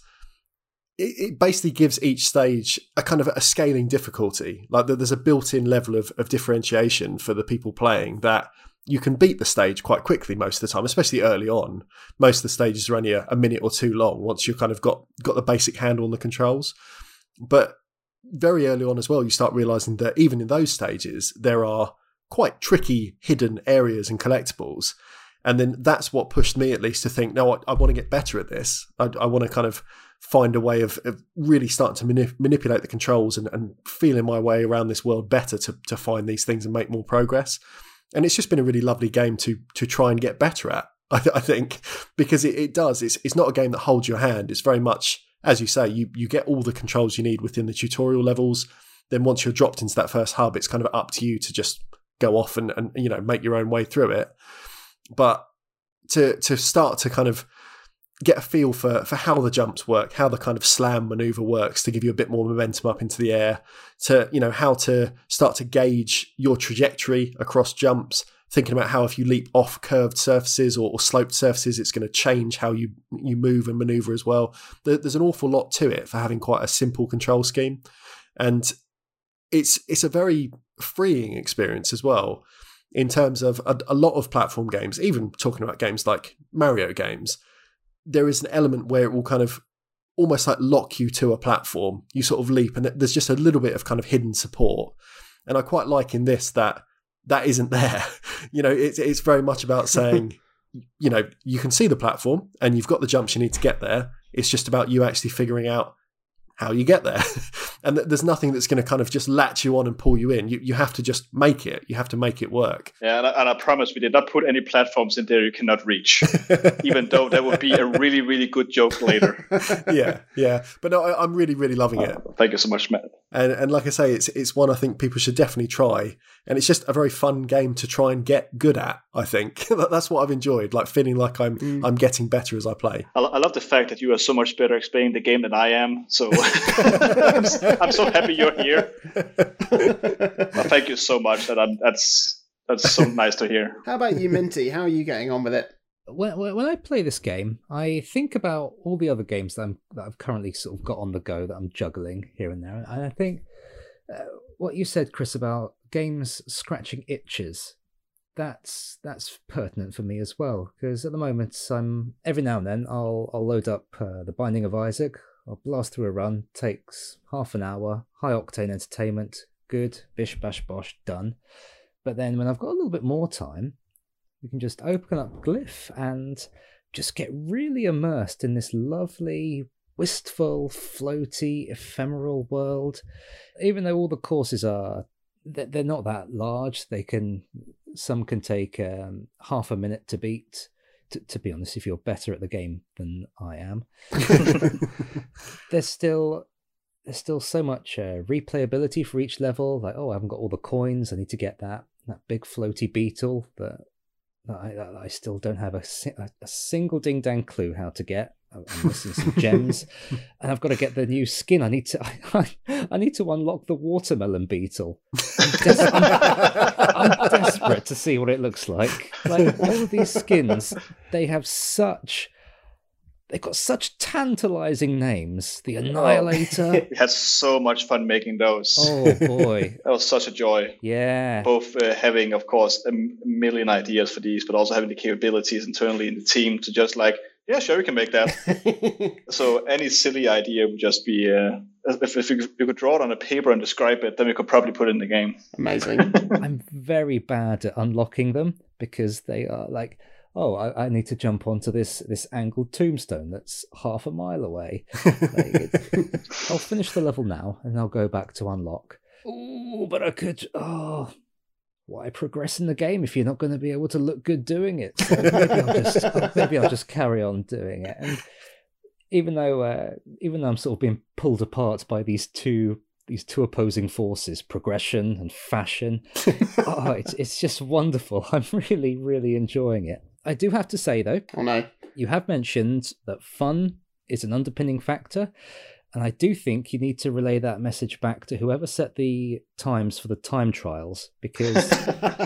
it, it basically gives each stage a kind of a scaling difficulty. Like there's a built-in level of, of differentiation for the people playing that you can beat the stage quite quickly most of the time, especially early on. Most of the stages are only a, a minute or two long once you've kind of got got the basic handle on the controls. But very early on as well, you start realizing that even in those stages, there are quite tricky hidden areas and collectibles. And then that's what pushed me, at least, to think, no, I, I want to get better at this. I, I want to kind of find a way of, of really starting to manip- manipulate the controls and, and feeling my way around this world better to, to find these things and make more progress. And it's just been a really lovely game to to try and get better at. I, th- I think because it, it does. It's it's not a game that holds your hand. It's very much as you say. You you get all the controls you need within the tutorial levels. Then once you're dropped into that first hub, it's kind of up to you to just go off and, and you know make your own way through it. But to to start to kind of get a feel for for how the jumps work, how the kind of slam maneuver works to give you a bit more momentum up into the air, to you know how to start to gauge your trajectory across jumps, thinking about how if you leap off curved surfaces or, or sloped surfaces, it's going to change how you you move and maneuver as well. There, there's an awful lot to it for having quite a simple control scheme, and it's it's a very freeing experience as well in terms of a, a lot of platform games, even talking about games like Mario games there is an element where it will kind of almost like lock you to a platform. You sort of leap, and there's just a little bit of kind of hidden support. And I quite like in this that that isn't there. you know, it's it's very much about saying, you know, you can see the platform and you've got the jumps you need to get there. It's just about you actually figuring out how you get there. and there's nothing that's going to kind of just latch you on and pull you in. You, you have to just make it. You have to make it work. Yeah, and I, and I promise we did not put any platforms in there you cannot reach, even though that would be a really, really good joke later. yeah, yeah. But no, I, am really, really loving it. Oh, thank you so much, Matt. And, and like I say, it's it's one I think people should definitely try. And it's just a very fun game to try and get good at. I think that's what I've enjoyed, like feeling like I'm mm. I'm getting better as I play. I, I, love the fact that you are so much better explaining the game than I am. So I'm, I'm, so happy you're here. well, thank you so much. That I'm, that's that's so nice to hear. How about you, Minty? How are you getting on with it? When, when I play this game, I think about all the other games that, I'm, that I've currently sort of got on the go that I'm juggling here and there, and I think uh, what you said, Chris, about games scratching itches that's that's pertinent for me as well because at the moment I'm every now and then I'll I'll load up uh, the Binding of Isaac. I'll blast through a run. Takes half an hour. High octane entertainment. Good. Bish bash bosh. Done. But then when I've got a little bit more time, we can just open up Glyph and just get really immersed in this lovely, wistful, floaty, ephemeral world. Even though all the courses are they're not that large. They can some can take um, half a minute to beat. To, to, be honest, if you're better at the game than I am, they're still there's still so much uh, replayability for each level. Like, oh, I haven't got all the coins. I need to get that that big floaty beetle that, that, I, that I still don't have a, a, a single ding dang clue how to get. I'm missing some gems, and I've got to get the new skin. I need to, I, I need to unlock the watermelon beetle. I'm, des- I'm, I'm, desperate to see what it looks like. Like all of these skins, they have such They've got such tantalizing names. The Annihilator. we had so much fun making those. Oh boy, that was such a joy. Yeah. Both uh, having, of course, a million ideas for these, but also having the capabilities internally in the team to just like, yeah, sure, we can make that. so any silly idea would just be, uh, if, if we, could draw it on a paper and describe it, then we could probably put it in the game. Amazing. I'm very bad at unlocking them because they are like oh, I, I, need to jump onto this this angled tombstone that's half a mile away. like I'll finish the level now, and I'll go back to unlock. Oh, but I could. Oh, why progress in the game if you're not going to be able to look good doing it? So maybe I'll just maybe I'll just carry on doing it. And even though uh, even though I'm sort of being pulled apart by these two these two opposing forces, progression and fashion. oh, it's it's just wonderful. I'm really really enjoying it. I do have to say though, oh no, you have mentioned that fun is an underpinning factor, and I do think you need to relay that message back to whoever set the times for the time trials because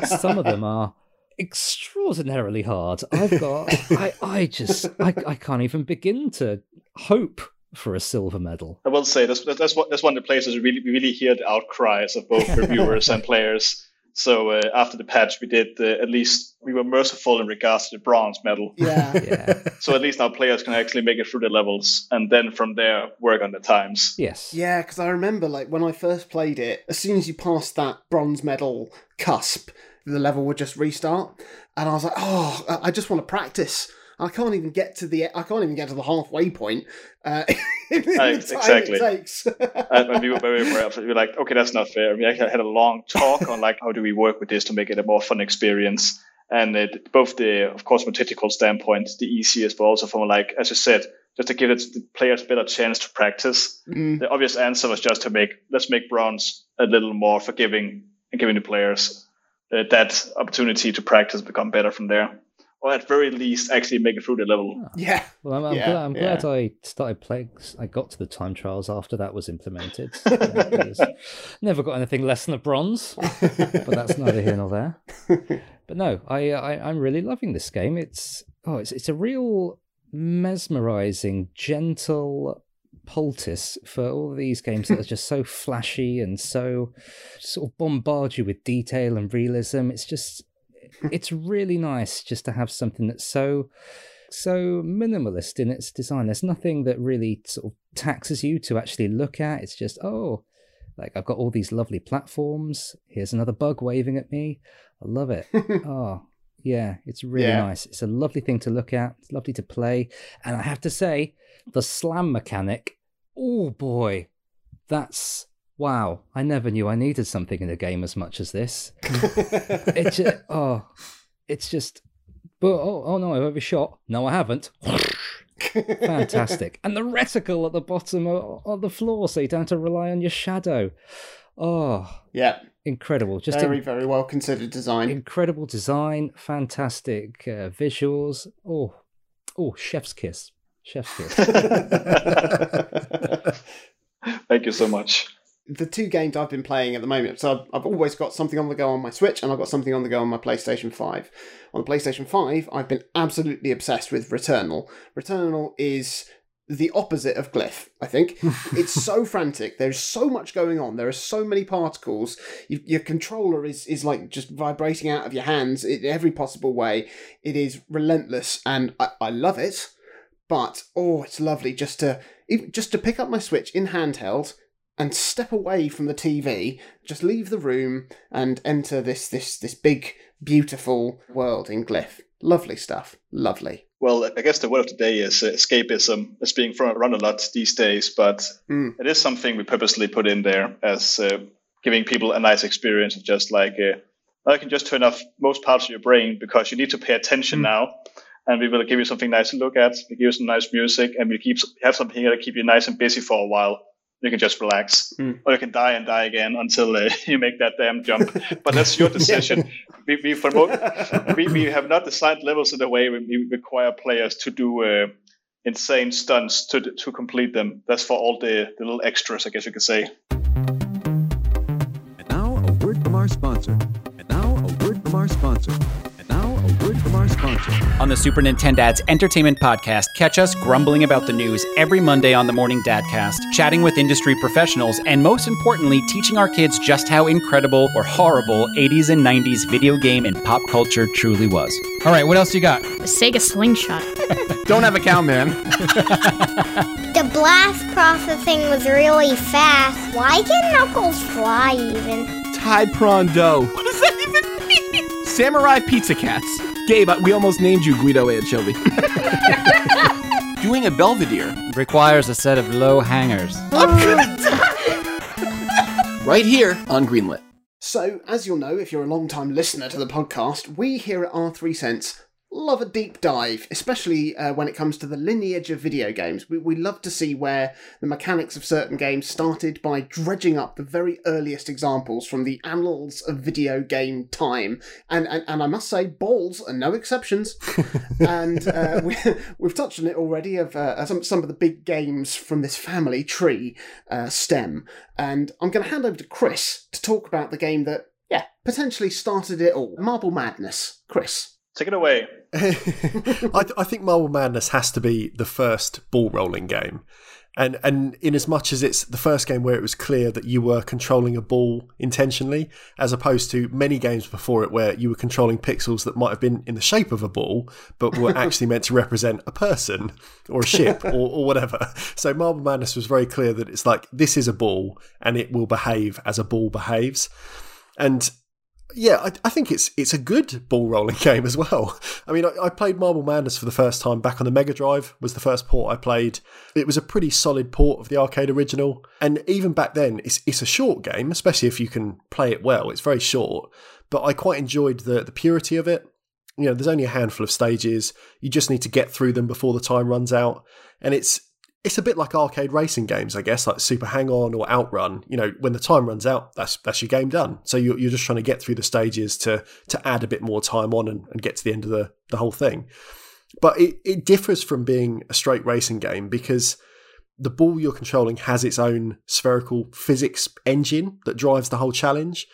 some of them are extraordinarily hard. I've got, I, I just, I, I can't even begin to hope for a silver medal. I will say that's that's what that's one of the places we really we really hear the outcries of both reviewers and players. So uh, after the patch, we did uh, at least we were merciful in regards to the bronze medal. Yeah. yeah. So at least our players can actually make it through the levels, and then from there work on the times. Yes. Yeah, because I remember like when I first played it, as soon as you passed that bronze medal cusp, the level would just restart, and I was like, oh, I just want to practice. I can't even get to the I can't even get to the halfway point. Uh, exactly. It takes. and we were very upset. We were like, okay, that's not fair. We actually had a long talk on like how do we work with this to make it a more fun experience. And it, both the, of course, from a technical standpoint, the easiest, but also from like, as you said, just to give it the players a better chance to practice. Mm. The obvious answer was just to make let's make bronze a little more forgiving and giving the players uh, that opportunity to practice become better from there or at very least actually make it through the level. Oh. Yeah. Well, I'm, I'm, yeah, glad, I'm yeah. I started playing. I got to the time trials after that was implemented. never got anything less than a bronze, but that's neither here nor there. But no, I, I I'm really loving this game. It's oh, it's it's a real mesmerizing, gentle poultice for all these games that are just so flashy and so sort of bombard you with detail and realism. It's just it's really nice just to have something that's so so minimalist in its design. There's nothing that really sort of taxes you to actually look at. It's just oh, like I've got all these lovely platforms. Here's another bug waving at me. I love it. oh, yeah, it's really Yeah. nice. It's a lovely thing to look at. It's lovely to play. And I have to say, the slam mechanic, oh boy, that's wow. I never knew I needed something in a game as much as this. it just, oh, it's just, but oh, oh no, I've overshot. No, I haven't. Fantastic. And the reticle at the bottom of, of the floor, so you don't have to rely on your shadow. Oh, yeah. incredible. Just Very, in- very well considered design. incredible design, fantastic uh, visuals. Oh, oh, chef's kiss. Chef's kiss. Thank you so much. The two games I've been playing at the moment. So I've, I've always got something on the go on my Switch, and I've got something on the go on my PlayStation Five. On the PlayStation Five, I've been absolutely obsessed with Returnal. Returnal is the opposite of Glyph. I think it's so frantic. There's so much going on. There are so many particles. You, your controller is is like just vibrating out of your hands in every possible way. It is relentless, and I, I love it. But oh, it's lovely just to even- just to pick up my Switch in handheld and step away from the TV, just leave the room and enter this this this big beautiful world in Glyph. Lovely stuff. Lovely. Well, I guess the word of the day is escapism. It's being thrown around a lot these days, but Mm. it is something we purposely put in there as uh, giving people a nice experience of just like, uh, I can just turn off most parts of your brain because you need to pay attention now. And we will give you something nice to look at. We give you some nice music, and we keep have something here to keep you nice and busy for a while. You can just relax, Mm. or you can die and die again until uh, you make that damn jump. But that's your decision. we, we, for mo- we, we have not designed levels in a way we we require players to do uh, insane stunts to to complete them. That's for all the, the little extras, I guess you could say. And now a word from our sponsor. And now a word from our sponsor. From our sponsor. On the Super Nintendad's Entertainment Podcast, catch us grumbling about the news every Monday on the Morning Dadcast, chatting with industry professionals, and most importantly, teaching our kids just how incredible or horrible 80s and 90s video game and pop culture truly was. All right, what else you got? The Sega Slingshot. Don't have a cow, man. The blast processing was really fast. Why can Knuckles fly even? Tide prawn dough. What does that even mean? Samurai pizza cats. Gabe, but we almost named you Guido Anchovy. Doing a Belvedere. Requires a set of low hangers. Right here on Greenlit. So, as you'll know if you're a long time listener to the podcast, we here at R3 Cents love a deep dive, especially uh, when it comes to the lineage of video games. We, we love to see where the mechanics of certain games started by dredging up the very earliest examples from the annals of video game time. And, and, and I must say, balls are no exceptions. and uh, we, we've touched on it already of uh, some, some of the big games from this family tree uh, stem. And I'm going to hand over to Chris to talk about the game that, yeah, potentially started it all Marble Madness. Chris. Take it away. I, th- I think Marble Madness has to be the first ball rolling game. And and in as much as it's the first game where it was clear that you were controlling a ball intentionally, as opposed to many games before it where you were controlling pixels that might have been in the shape of a ball, but were actually meant to represent a person or a ship or, or whatever. So Marble Madness was very clear that it's like this is a ball and it will behave as a ball behaves. And yeah, I, I think it's it's a good ball rolling game as well. I mean, I, I played Marble Madness for the first time back on the Mega Drive. Was the first port I played. It was a pretty solid port of the arcade original, and even back then, it's it's a short game, especially if you can play it well. It's very short, but I quite enjoyed the the purity of it. You know, there's only a handful of stages. You just need to get through them before the time runs out, and it's it's a bit like arcade racing games, I guess, like Super Hang On or Outrun. You know, when the time runs out, that's that's your game done. So you're, you're just trying to get through the stages to to add a bit more time on and, and get to the end of the, the whole thing. But it, it differs from being a straight racing game because the ball you're controlling has its own spherical physics engine that drives the whole challenge.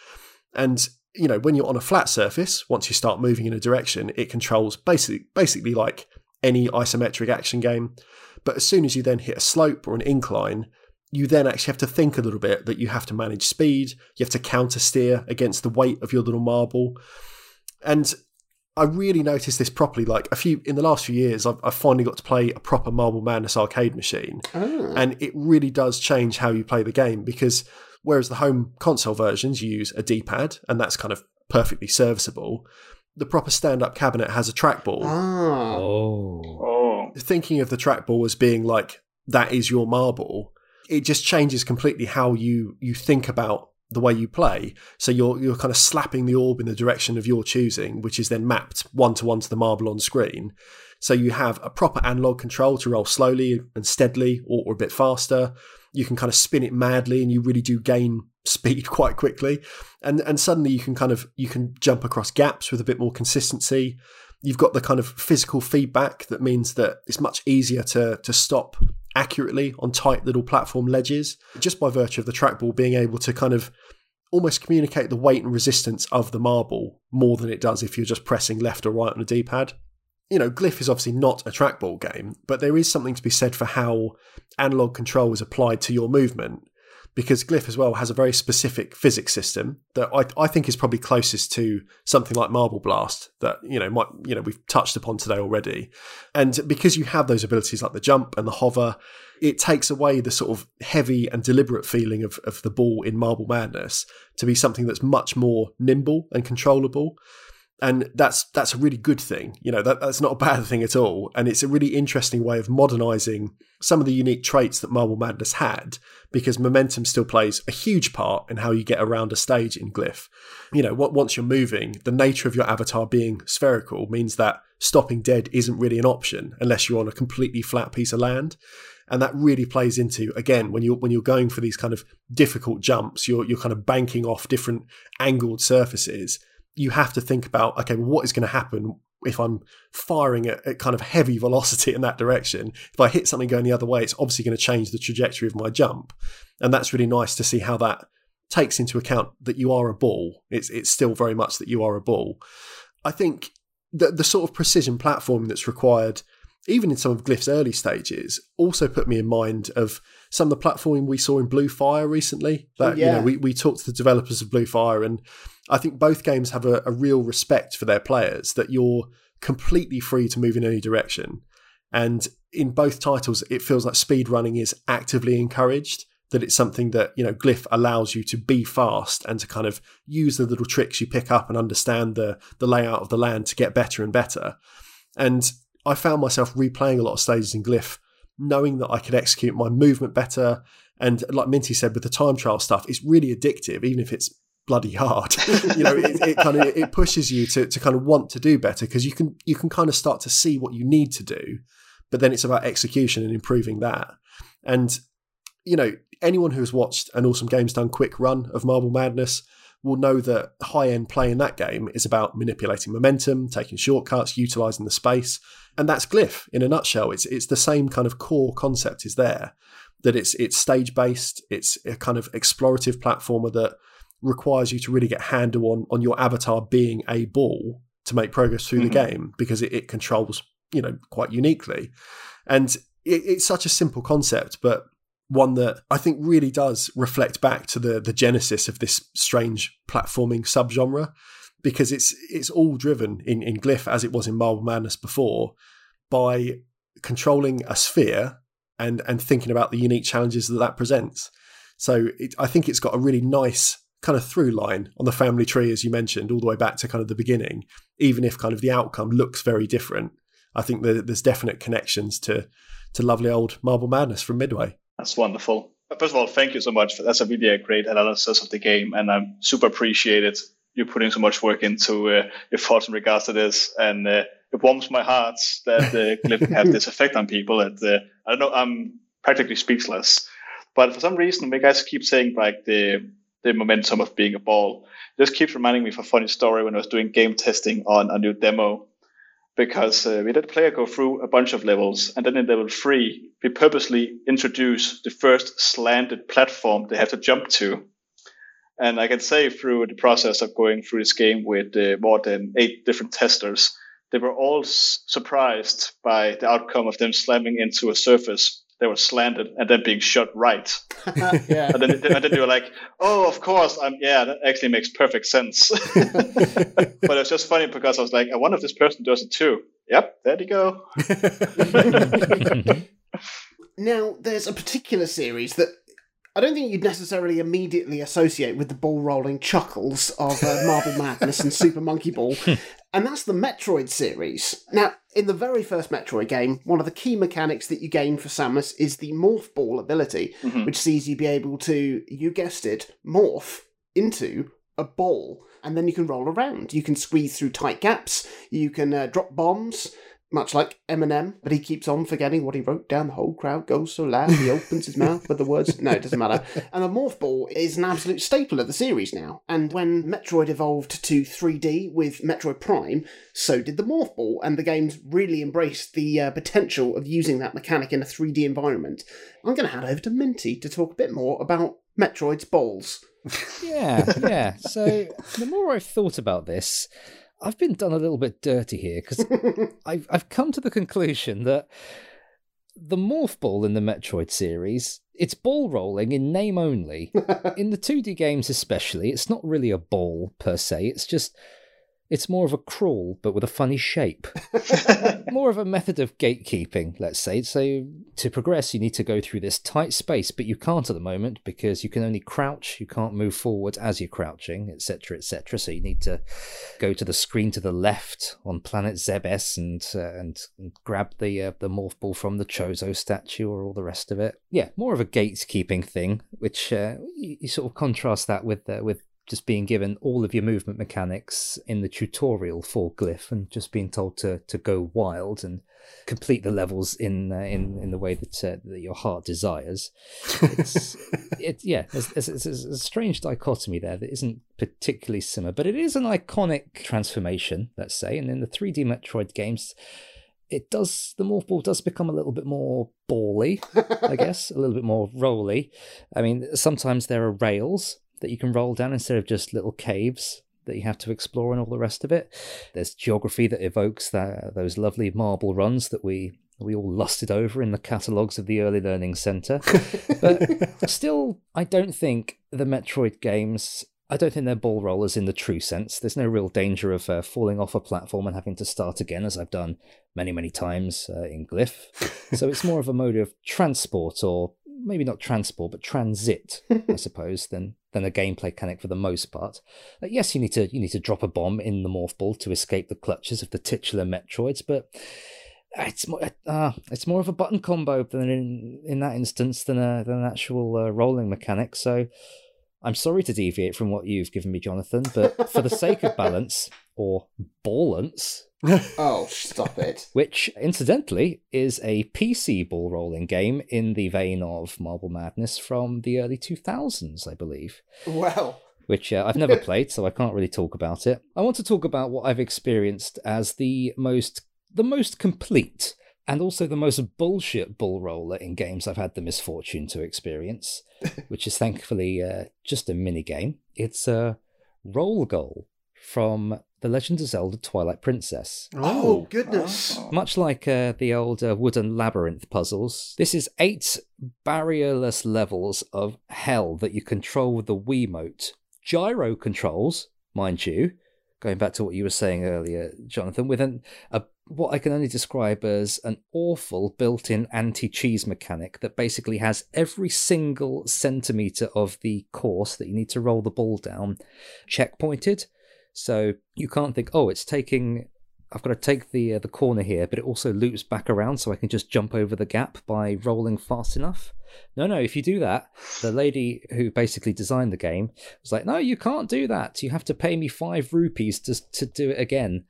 And you know, when you're on a flat surface, once you start moving in a direction, it controls basically basically like any isometric action game. But as soon as you then hit a slope or an incline, you then actually have to think a little bit that you have to manage speed, you have to counter steer against the weight of your little marble. And I really noticed this properly. Like a few in the last few years, I've, I've finally got to play a proper Marble Madness arcade machine, Oh. and it really does change how you play the game because whereas the home console versions use a D-pad and that's kind of perfectly serviceable, the proper stand-up cabinet has a trackball Ah. Oh. Thinking of the trackball as being like that is your marble, it just changes completely how you you think about the way you play. So you're you're kind of slapping the orb in the direction of your choosing, which is then mapped one to one to the marble on screen. So you have a proper analog control to roll slowly and steadily or, or a bit faster. You can kind of spin it madly and you really do gain speed quite quickly. And and suddenly you can kind of you can jump across gaps with a bit more consistency you've got the kind of physical feedback that means that it's much easier to to stop accurately on tight little platform ledges just by virtue of the trackball being able to kind of almost communicate the weight and resistance of the marble more than it does if you're just pressing left or right on a D-pad. You know, Glyph is obviously not a trackball game, but there is something to be said for how analog control is applied to your movement because Glyph as well has a very specific physics system that I, I think is probably closest to something like Marble Blast that you know might you know we've touched upon today already, and because you have those abilities like the jump and the hover, it takes away the sort of heavy and deliberate feeling of, of the ball in Marble Madness to be something that's much more nimble and controllable. And that's that's a really good thing. You know, that, that's not a bad thing at all, and it's a really interesting way of modernising some of the unique traits that Marble Madness had, because momentum still plays a huge part in how you get around a stage in Glyph. You know, once you're moving, the nature of your avatar being spherical means that stopping dead isn't really an option unless you're on a completely flat piece of land and that really plays into again when you're when you're going for these kind of difficult jumps you're you're kind of banking off different angled surfaces you have to think about okay well, what is going to happen if I'm firing at, at, kind of heavy velocity in that direction, if I hit something going the other way, it's obviously going to change the trajectory of my jump. And that's really nice to see how that takes into account that you are a ball. It's it's still very much that you are a ball. I think the the sort of precision platforming that's required even in some of Glyph's early stages, also put me in mind of some of the platforming we saw in Blue Fire recently. Oh, that yeah. you know, we, we talked to the developers of Blue Fire, and I think both games have a, a real respect for their players that you're completely free to move in any direction. And in both titles, it feels like speedrunning is actively encouraged. That it's something that you know Glyph allows you to be fast and to kind of use the little tricks you pick up and understand the the layout of the land to get better and better. And I found myself replaying a lot of stages in Glyph, knowing that I could execute my movement better. And like Minty said, with the time trial stuff, it's really addictive, even if it's bloody hard. you know, it, it, kind of it pushes you to to kind of want to do better because you can you can kind of start to see what you need to do, but then it's about execution and improving that. And you know, anyone who's watched an Awesome Games Done Quick run of Marble Madness will know that high end play in that game is about manipulating momentum, taking shortcuts, utilizing the space. And that's Glyph in a nutshell. It's it's the same kind of core concept is there. That it's it's stage based, it's a kind of explorative platformer that requires you to really get handle on on your avatar being a ball to make progress through mm-hmm. the game because it, it, controls, you know, quite uniquely. And it, it's such a simple concept, but one that I think really does reflect back to the the genesis of this strange platforming subgenre because it's it's all driven in, in Glyph as it was in Marble Madness before by controlling a sphere and and thinking about the unique challenges that that presents. So it, I think it's got a really nice kind of through line on the family tree, as you mentioned, all the way back to kind of the beginning. Even if kind of the outcome looks very different, I think that there's definite connections to to lovely old Marble Madness from Midway. That's wonderful. First of all, thank you so much. For, that's a really great analysis of the game, and I'm super appreciated you putting so much work into uh, your thoughts in regards to this, and uh, it warms my heart that uh, Glyph have this effect on people. And uh, I don't know, I'm practically speechless, but for some reason, you guys keep saying like the the momentum of being a ball. It just keeps reminding me of a funny story when I was doing game testing on a new demo because uh, we let the player go through a bunch of levels, and then in level three, we purposely introduce the first slanted platform they have to jump to. And I can say through the process of going through this game with uh, more than eight different testers, they were all s- surprised by the outcome of them slamming into a surface they were slanted and then being shot right. yeah. and, then, and then they were like, "Oh, of course, I'm yeah, that actually makes perfect sense." but it was just funny because I was like, "I wonder if this person does it too." Yep, there you go. now, there's a particular series that I don't think you'd necessarily immediately associate with the ball rolling chuckles of uh, Marble Madness and Super Monkey Ball, and that's the Metroid series. Now, in the very first Metroid game, one of the key mechanics that you gain for Samus is the Morph Ball ability, mm-hmm. which sees you be able to, you guessed it, morph into a ball, and then you can roll around. You can squeeze through tight gaps, you can uh, drop bombs, much like Eminem, but he keeps on forgetting what he wrote down. The whole crowd goes so loud, he opens his mouth, but the words, no, it doesn't matter. And the Morph Ball is an absolute staple of the series now. And when Metroid evolved to 3D with Metroid Prime, so did the Morph Ball, and the games really embraced the uh, potential of using that mechanic in a 3D environment. I'm going to hand over to Minty to talk a bit more about Metroid's balls. yeah, yeah. So the more I've thought about this, I've been done a little bit dirty here because I've I've come to the conclusion that the morph ball in the Metroid series, it's ball rolling in name only. in the 2D games especially, it's not really a ball per se. It's just It's more of a crawl, but with a funny shape. more of a method of gatekeeping, let's say. So to progress, you need to go through this tight space, but you can't at the moment because you can only crouch. You can't move forward as you're crouching, etc., etc. So you need to go to the screen to the left on planet Zebes and uh, and, and grab the uh, the morph ball from the Chozo statue or all the rest of it. Yeah, more of a gatekeeping thing, which uh, you, you sort of contrast that with uh, with just being given all of your movement mechanics in the tutorial for Glyph and just being told to to go wild and complete the levels in uh, in in the way that, uh, that your heart desires. It's, it yeah, there's, there's, there's a strange dichotomy there that isn't particularly similar, but it is an iconic transformation, let's say. And in the 3D Metroid games, it does the morph ball does become a little bit more bally, I guess, a little bit more rolly. I mean, sometimes there are rails that you can roll down instead of just little caves that you have to explore and all the rest of it. There's geography that evokes that, those lovely marble runs that we we all lusted over in the catalogues of the Early Learning Centre. but still, I don't think the Metroid games. I don't think they're ball rollers in the true sense. There's no real danger of uh, falling off a platform and having to start again, as I've done many, many times uh, in Glyph. so it's more of a mode of transport, or maybe not transport, but transit, I suppose, than than a gameplay mechanic for the most part. Uh, yes, you need to you need to drop a bomb in the morph ball to escape the clutches of the titular Metroids, but it's more uh, it's more of a button combo than in in that instance than a than an actual uh, rolling mechanic. So I'm sorry to deviate from what you've given me, Jonathan, but for the sake of balance or Ballance. oh, stop it. which incidentally is a PC ball rolling game in the vein of Marble Madness from the early 2000s, I believe. Well, Which uh, I've never played, so I can't really talk about it. I want to talk about what I've experienced as the most the most complete and also the most bullshit bull roller in games I've had the misfortune to experience, which is thankfully uh, just a mini game. It's a Rollgoal from The Legend of Zelda Twilight Princess. oh, goodness. Much like uh, the old uh, wooden labyrinth puzzles, this is eight barrierless levels of hell that you control with the Wiimote. Gyro controls, mind you, going back to what you were saying earlier, Jonathan, with an, a what I can only describe as an awful built in anti cheese mechanic that basically has every single centimetre of the course that you need to roll the ball down checkpointed. So you can't think, oh, it's taking. I've got to take the uh, the corner here, but it also loops back around, so I can just jump over the gap by rolling fast enough. No, no. If you do that, the lady who basically designed the game was like, "No, you can't do that. You have to pay me five rupees to to do it again."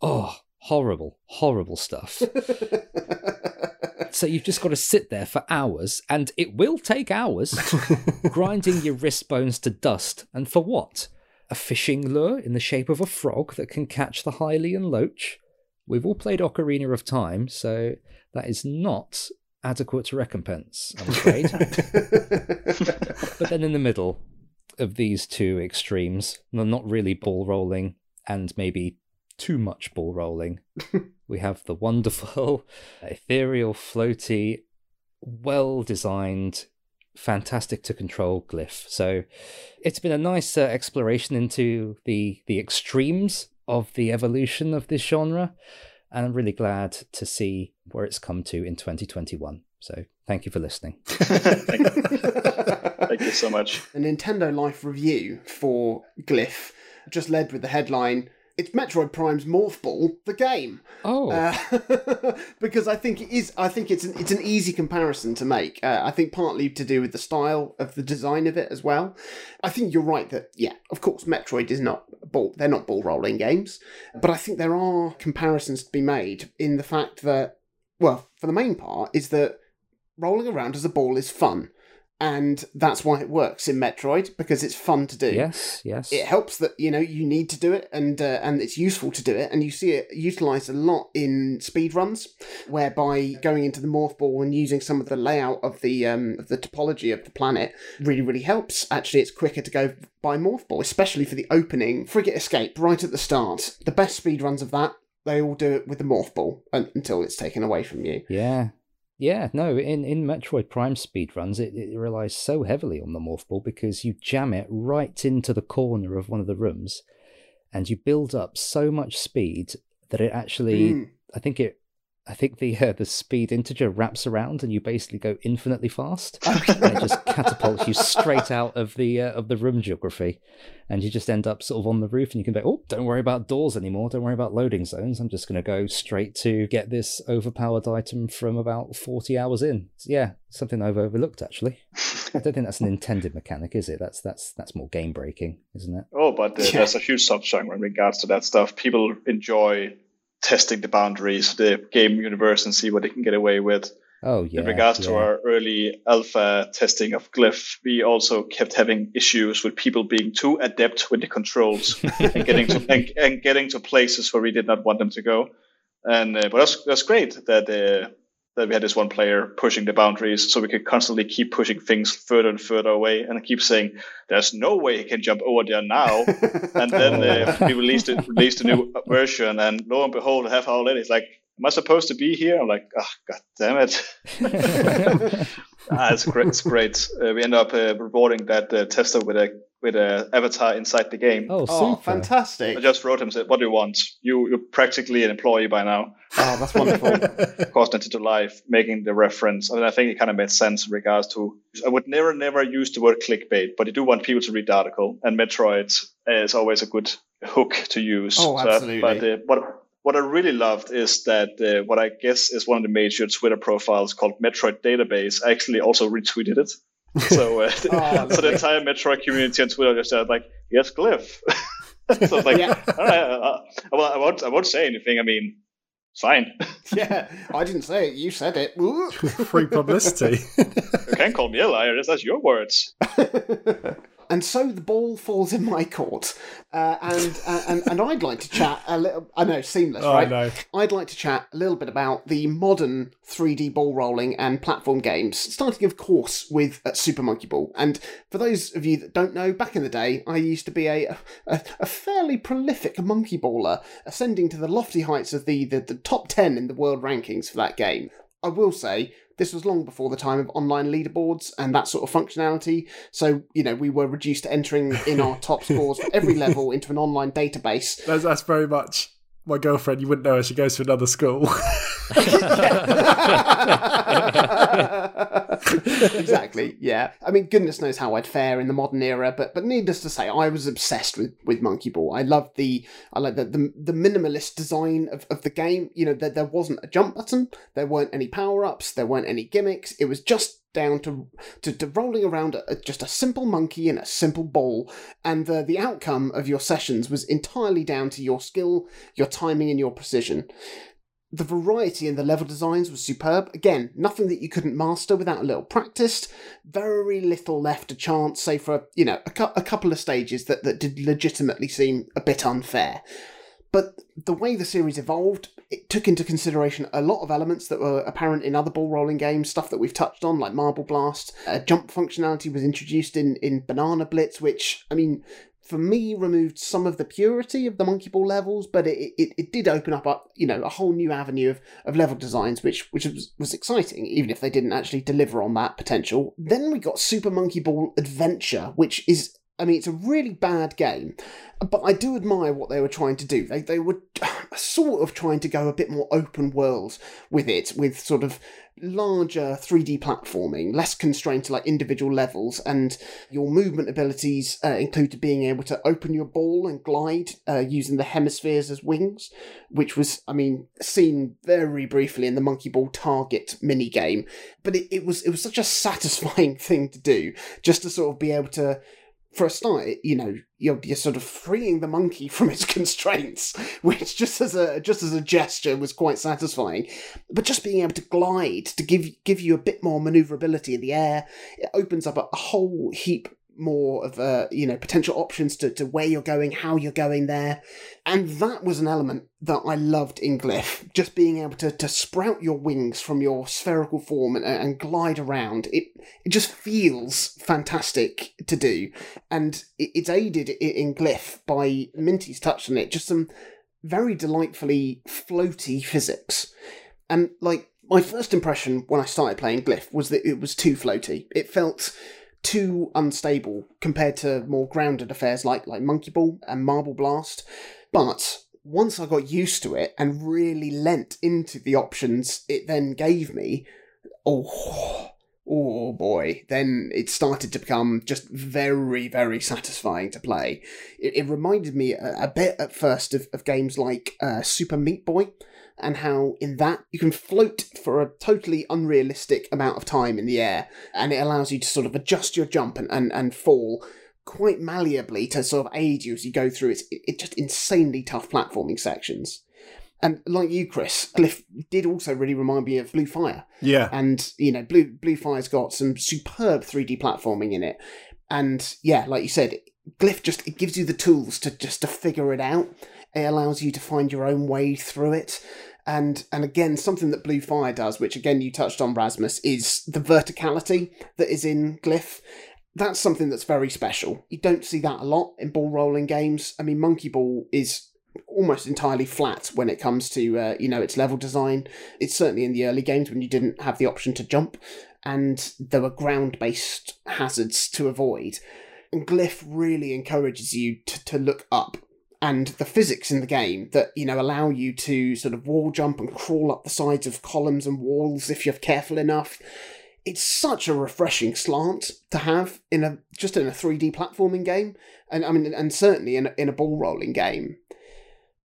Oh, horrible, horrible stuff. so you've just got to sit there for hours, and it will take hours, grinding your wrist bones to dust. And for what? A fishing lure in the shape of a frog that can catch the Hylian loach? We've all played Ocarina of Time, so that is not adequate recompense, I'm afraid. but then in the middle of these two extremes, not really ball rolling and maybe too much ball rolling, we have the wonderful, ethereal, floaty, well designed, fantastic to control glyph. So it's been a nice uh, exploration into the the extremes of the evolution of this genre, and I'm really glad to see where it's come to in 2021. So thank you for listening. Thank you. Thank you so much. a Nintendo Life review for Glyph, just led with the headline it's Metroid Prime's Morph Ball, the game. Oh, Uh, because I think it is. I think it's an it's an easy comparison to make. Uh, I think partly to do with the style of the design of it as well. I think you're right that yeah, of course, Metroid is not ball. They're not ball rolling games, but I think there are comparisons to be made in the fact that well, for the main part, is that rolling around as a ball is fun. And that's why it works in Metroid because it's fun to do. Yes, yes. it helps that you know you need to do it and uh, and it's useful to do it. And you see it utilized a lot in speed runs whereby going into the morph ball and using some of the layout of the um of the topology of the planet really really helps. Actually it's quicker to go by morph ball especially for the opening. Frigate escape right at the start. The best speed runs of that they all do it with the morph ball until it's taken away from you. Yeah. Yeah, no, in, in Metroid Prime speedruns, it, it relies so heavily on the morph ball because you jam it right into the corner of one of the rooms and you build up so much speed that it actually, Mm. I think it, I think the uh, the speed integer wraps around, and you basically go infinitely fast, and it just catapults you straight out of the uh, of the room geography, and you just end up sort of on the roof, and you can be, oh, don't worry about doors anymore, don't worry about loading zones. I'm just going to go straight to get this overpowered item from about forty hours in. Yeah, something I've overlooked actually. I don't think that's an intended mechanic, is it? That's that's that's more game breaking, isn't it? Oh, but uh, Yeah. there's a huge subgenre in regards to that stuff. People enjoy testing the boundaries of the game universe and see what they can get away with. Oh yeah. in regards to our early alpha testing of Glyph, we also kept having issues with people being too adept with the controls and getting to and, and getting to places where we did not want them to go. And uh, but that's that's great that uh, that we had this one player pushing the boundaries, so we could constantly keep pushing things further and further away, and I keep saying, "There's no way he can jump over there now." and then uh, we released it, released a new version, and lo and behold, half hour later, it's like, "Am I supposed to be here?" I'm like, "Ah, god damn it!" ah, it's great. It's great. Uh, we end up uh, rewarding that uh, tester with a with a avatar inside the game. Oh, Oh, fantastic. I just wrote him said, "What do you want? You you're practically an employee by now." Oh, that's wonderful. Of course, Nintendo Life, making the reference. I mean, I think it kind of made sense in regards to. I would never, never use the word clickbait, but you do want people to read the article, and Metroid is always a good hook to use. Oh, So, absolutely. but uh, what what I really loved is that uh, what I guess is one of the major Twitter profiles called Metroid Database actually also retweeted it. So, uh, Oh, so the entire Metroid community on Twitter just said like, "Yes, Glyph." so it's like, Yeah. all right, uh, well, I won't, I won't say anything. I mean, fine. yeah, I didn't say it. You said it. Free publicity. You can't call me a liar. That's- That's your words. And so the ball falls in my court, uh, and, uh, and and I'd like to chat a little. I know, seamless, oh, right? no. I'd like to chat a little bit about the modern 3D ball rolling and platform games, starting, of course, with uh, Super Monkey Ball. And for those of you that don't know, back in the day, I used to be a a, a fairly prolific monkey baller, ascending to the lofty heights of the, the, the top 10 in the world rankings for that game. I will say, this was long before the time of online leaderboards and that sort of functionality. So, you know, we were reduced to entering in our top scores for every level into an online database. That's, that's very much my girlfriend. You wouldn't know her. She goes to another school. exactly. Yeah. I mean, goodness knows how I'd fare in the modern era, but but needless to say, I was obsessed with with Monkey Ball. I loved the I like the the, the minimalist design of, of the game. You know, there there wasn't a jump button, there weren't any power ups, there weren't any gimmicks. It was just down to to, to rolling around a, just a simple monkey in a simple ball, and the the outcome of your sessions was entirely down to your skill, your timing, and your precision the variety in the level designs was superb. Again, nothing that you couldn't master without a little practice. Very little left to chance, save for you know a, cou- a couple of stages that that did legitimately seem a bit unfair. But the way the series evolved, it took into consideration a lot of elements that were apparent in other ball rolling games, stuff that we've touched on, like Marble Blast. Uh, jump functionality was introduced in, in Banana Blitz, which, I mean, for me, removed some of the purity of the Monkey Ball levels, but it, it, it did open up, a, you know, a whole new avenue of, of level designs, which which was, was exciting, even if they didn't actually deliver on that potential. Then we got Super Monkey Ball Adventure, which is I mean, it's a really bad game, but I do admire what they were trying to do. They they were sort of trying to go a bit more open world with it, with sort of larger 3D platforming, less constrained to like individual levels, and your movement abilities uh, included being able to open your ball and glide uh, using the hemispheres as wings, which was, I mean, seen very briefly in the Monkey Ball Target mini game, but it, it was it was such a satisfying thing to do, just to sort of be able to for a start, you know, you're, you're sort of freeing the monkey from its constraints, which just as a just as a gesture was quite satisfying. But just being able to glide to give give you a bit more maneuverability in the air, it opens up a, a whole heap more of uh, you know potential options to, to where you're going, how you're going there, and that was an element that I loved in Glyph. Just being able to, to sprout your wings from your spherical form and, and glide around. It it just feels fantastic to do, and it, it's aided in Glyph by Minty's touched on it. Just some very delightfully floaty physics, and like my first impression when I started playing Glyph was that it was too floaty. It felt too unstable compared to more grounded affairs like like Monkey Ball and Marble Blast. But once I got used to it and really lent into the options it then gave me, oh, oh boy, then it started to become just very, very satisfying to play. It, it reminded me a, a, bit at first of, of games like uh, Super Meat Boy. And how in that you can float for a totally unrealistic amount of time in the air, and it allows you to sort of adjust your jump and, and, and fall quite malleably to sort of aid you as you go through its it, it just insanely tough platforming sections. And like you, Chris, Glyph did also really remind me of Blue Fire. Yeah. And, you know, Blue Blue Fire's got some superb 3D platforming in it. And yeah, like you said, Glyph just it gives you the tools to just to figure it out. It allows you to find your own way through it. And and again, something that Blue Fire does, which again you touched on, Rasmus, is the verticality that is in Glyph. That's something that's very special. You don't see that a lot in ball rolling games. I mean, Monkey Ball is almost entirely flat when it comes to uh, you know its level design. It's certainly in the early games when you didn't have the option to jump, and there were ground based hazards to avoid. And Glyph really encourages you to, to look up. And the physics in the game that, you know, allow you to sort of wall jump and crawl up the sides of columns and walls if you're careful enough. It's such a refreshing slant to have in a just in a 3D platforming game. And I mean and certainly in a, in a ball rolling game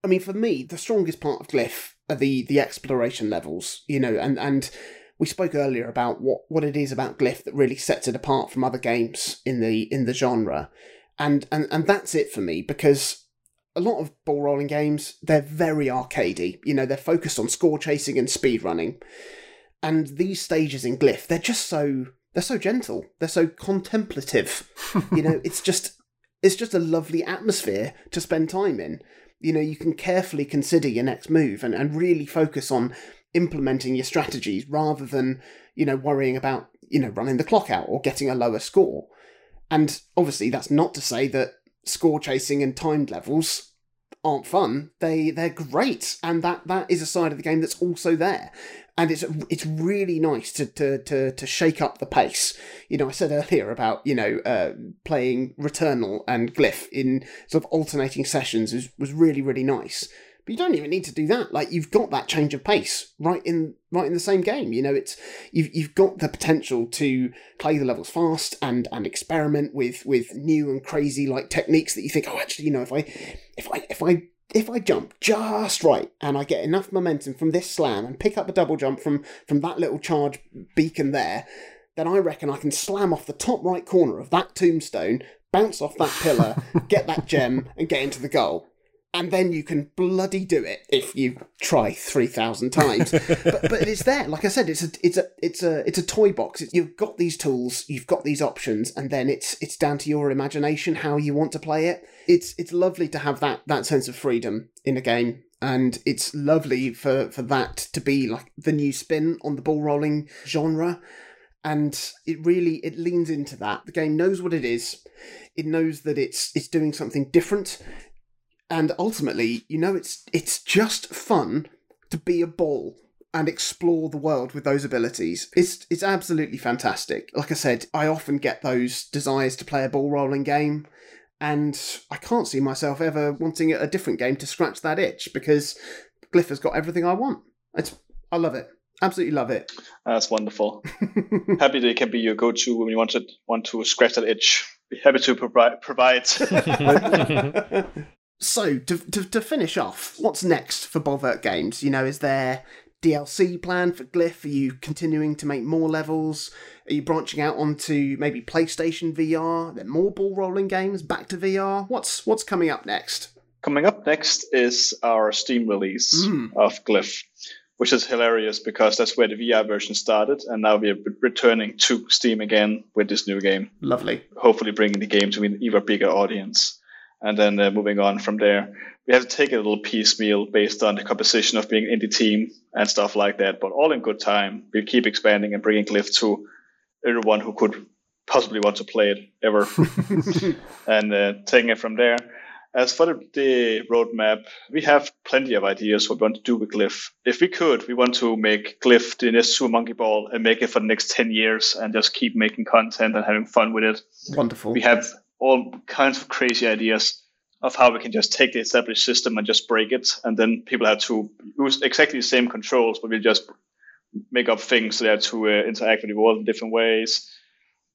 I mean, for me, the strongest part of Glyph are the the exploration levels, you know, and and we spoke earlier about what what it is about Glyph that really sets it apart from other games in the in the genre, and and and that's it for me because a lot of ball rolling games they're very arcadey, you know, they're focused on score chasing and speed running, and these stages in Glyph they're just so they're so gentle, they're so contemplative, you know, it's just it's just a lovely atmosphere to spend time in. You know you can carefully consider your next move and, and really focus on implementing your strategies rather than you know worrying about you know running the clock out or getting a lower score. And obviously that's not to say that score chasing and timed levels aren't fun they they're great and that that is a side of the game that's also there and it's it's really nice to to to to shake up the pace. You know, I said earlier about you know uh, playing Returnal and Glyph in sort of alternating sessions was was really really nice. But you don't even need to do that. Like you've got that change of pace right in right in the same game. You know, it's you've you've got the potential to play the levels fast and and experiment with with new and crazy like techniques that you think, oh, actually, you know, if I if I if I if I jump just right and I get enough momentum from this slam and pick up a double jump from from that little charge beacon there, then I reckon I can slam off the top right corner of that tombstone, bounce off that pillar, get that gem, and get into the goal and then you can bloody do it if you try three thousand times. but, but it's there. Like I said, it's a it's a it's a it's a toy box. It's, you've got these tools, you've got these options, and then it's it's down to your imagination how you want to play it. It's it's lovely to have that that sense of freedom in a game. And it's lovely for, for that to be like the new spin on the ball rolling genre and it really it leans into that the game knows what it is it knows that it's it's doing something different and ultimately, you know, it's it's just fun to be a ball and explore the world with those abilities. It's it's absolutely fantastic. Like I said, I often get those desires to play a ball rolling game, and I can't see myself ever wanting a different game to scratch that itch because Glyph has got everything I want. It's I love it. Absolutely love it. That's wonderful. happy that it can be your go-to when you want to want to scratch that itch. Be happy to provide. provide. So to, to to finish off, what's next for Bolverk Games? You know, is there DLC plan for Glyph? Are you continuing to make more levels? Are you branching out onto maybe PlayStation VR? Are there more ball rolling games back to VR? What's what's coming up next? Coming up next is our Steam release Mm. of Glyph, which is hilarious because that's where the VR version started, and now we are returning to Steam again with this new game. Lovely. Hopefully, bringing the game to an even bigger audience. And then uh, moving on from there, we have to take it a little piecemeal based on the composition of being in the team and stuff like that. But all in good time, we keep expanding and bringing Glyph to everyone who could possibly want to play it ever, and uh, taking it from there. as for the, the roadmap, we have plenty of ideas what we want to do with Glyph. If we could, we want to make Glyph the next Super Monkey Ball and make it for the next 10 years and just keep making content and having fun with it. Wonderful. We have all kinds of crazy ideas of how we can just take the established system and just break it. And then people have to use exactly the same controls, but we just make up things so they have to uh, interact with the world in different ways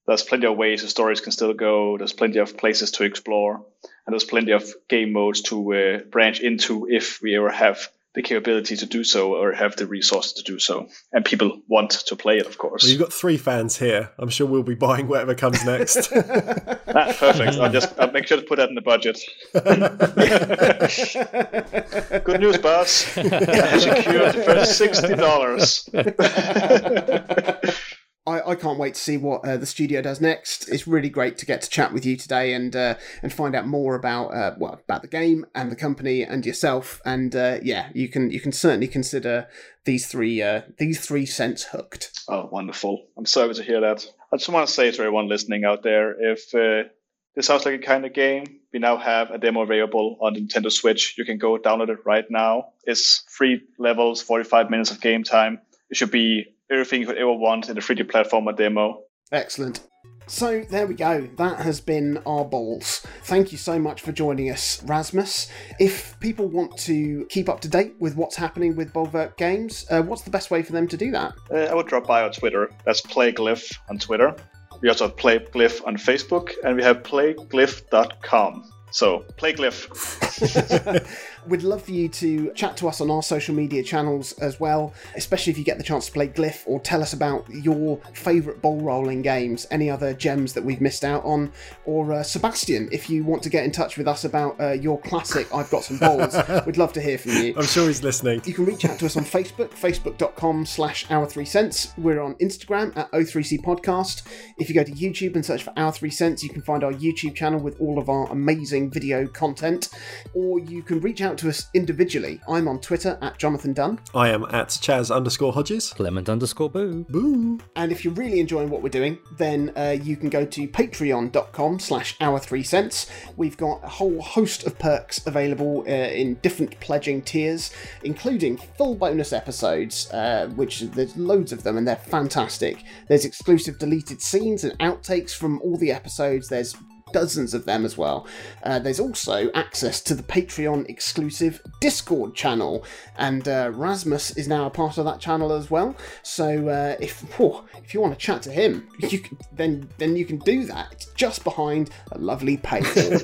there's plenty of ways the stories can still go. There's plenty of places to explore, and there's plenty of game modes to uh, branch into if we ever have the capability to do so or have the resources to do so. And people want to play it, of course. Well, you've got three fans here. I'm sure we'll be buying whatever comes next. ah, perfect. I'll just I'll make sure to put that in the budget. Good news, boss. I secured the first sixty dollars. I, I can't wait to see what uh, the studio does next. It's really great to get to chat with you today and uh, and find out more about uh, well about the game and the company and yourself. And uh, yeah, you can you can certainly consider these three uh, these three cents hooked. Oh, wonderful! I'm so happy to hear that. I just want to say to everyone listening out there, if uh, this sounds like a kind of game, we now have a demo available on Nintendo Switch. You can go download it right now. It's three levels, 45 minutes of game time. It should be everything you could ever want in a 3D platformer demo. Excellent. So there we go. That has been our balls. Thank you so much for joining us, Rasmus. If people want to keep up to date with what's happening with Bolverk Games, uh, what's the best way for them to do that? Uh, I would drop by on Twitter. That's Playglyph on Twitter. We also have Playglyph on Facebook, and we have playglyph.com. So, Playglyph. We'd love for you to chat to us on our social media channels as well, especially if you get the chance to play Glyph or tell us about your favourite ball rolling games, any other gems that we've missed out on, or uh, Sebastian, if you want to get in touch with us about uh, your classic I've Got Some Balls, we'd love to hear from you. I'm sure he's listening. You can reach out to us on Facebook, facebook.com slash our three cents. We're on Instagram at O3C Podcast. If you go to YouTube and search for our three cents, you can find our YouTube channel with all of our amazing video content, or you can reach out to us individually. I'm on Twitter at Jonathan Dunn. I am at Chaz underscore Hodges. Clement underscore boo. Boo. And if you're really enjoying what we're doing, then uh, you can go to patreon.com slash our three cents. We've got a whole host of perks available uh, in different pledging tiers, including full bonus episodes, uh, which there's loads of them and they're fantastic. There's exclusive deleted scenes and outtakes from all the episodes. There's dozens of them as well. Uh, there's also access to the Patreon exclusive Discord channel, and uh, Rasmus is now a part of that channel as well. So uh, if whew, if you want to chat to him, you can, then then you can do that. It's just behind a lovely paywall.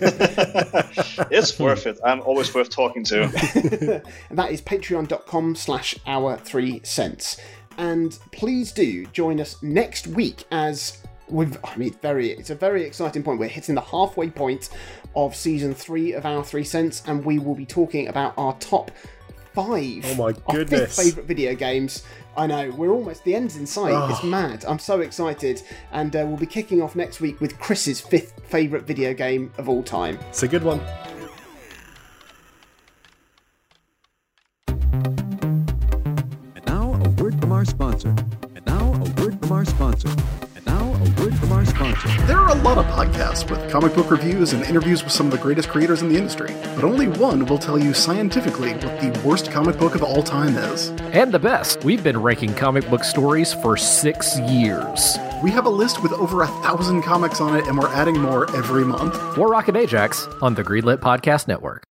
it's worth it. I'm always worth talking to. that is patreon.com slash our three cents. And please do join us next week as we've I mean very it's a very exciting point. We're hitting the halfway point of season three of our three cents, and we will be talking about our top five Oh my our goodness. fifth favourite video games. I know, we're almost the end's in sight. It's mad. I'm so excited. And uh, we'll be kicking off next week with Chris's fifth favourite video game of all time. It's a good one. And now a word from our sponsor. And now a word from our sponsor. And now a word from our sponsor. There are a lot of podcasts with comic book reviews and interviews with some of the greatest creators in the industry, but only one will tell you scientifically what the worst comic book of all time is. And the best, we've been ranking comic book stories for six years. We have a list with over a thousand comics on it, and we're adding more every month. More Rocket Ajax on the Greenlit Podcast Network.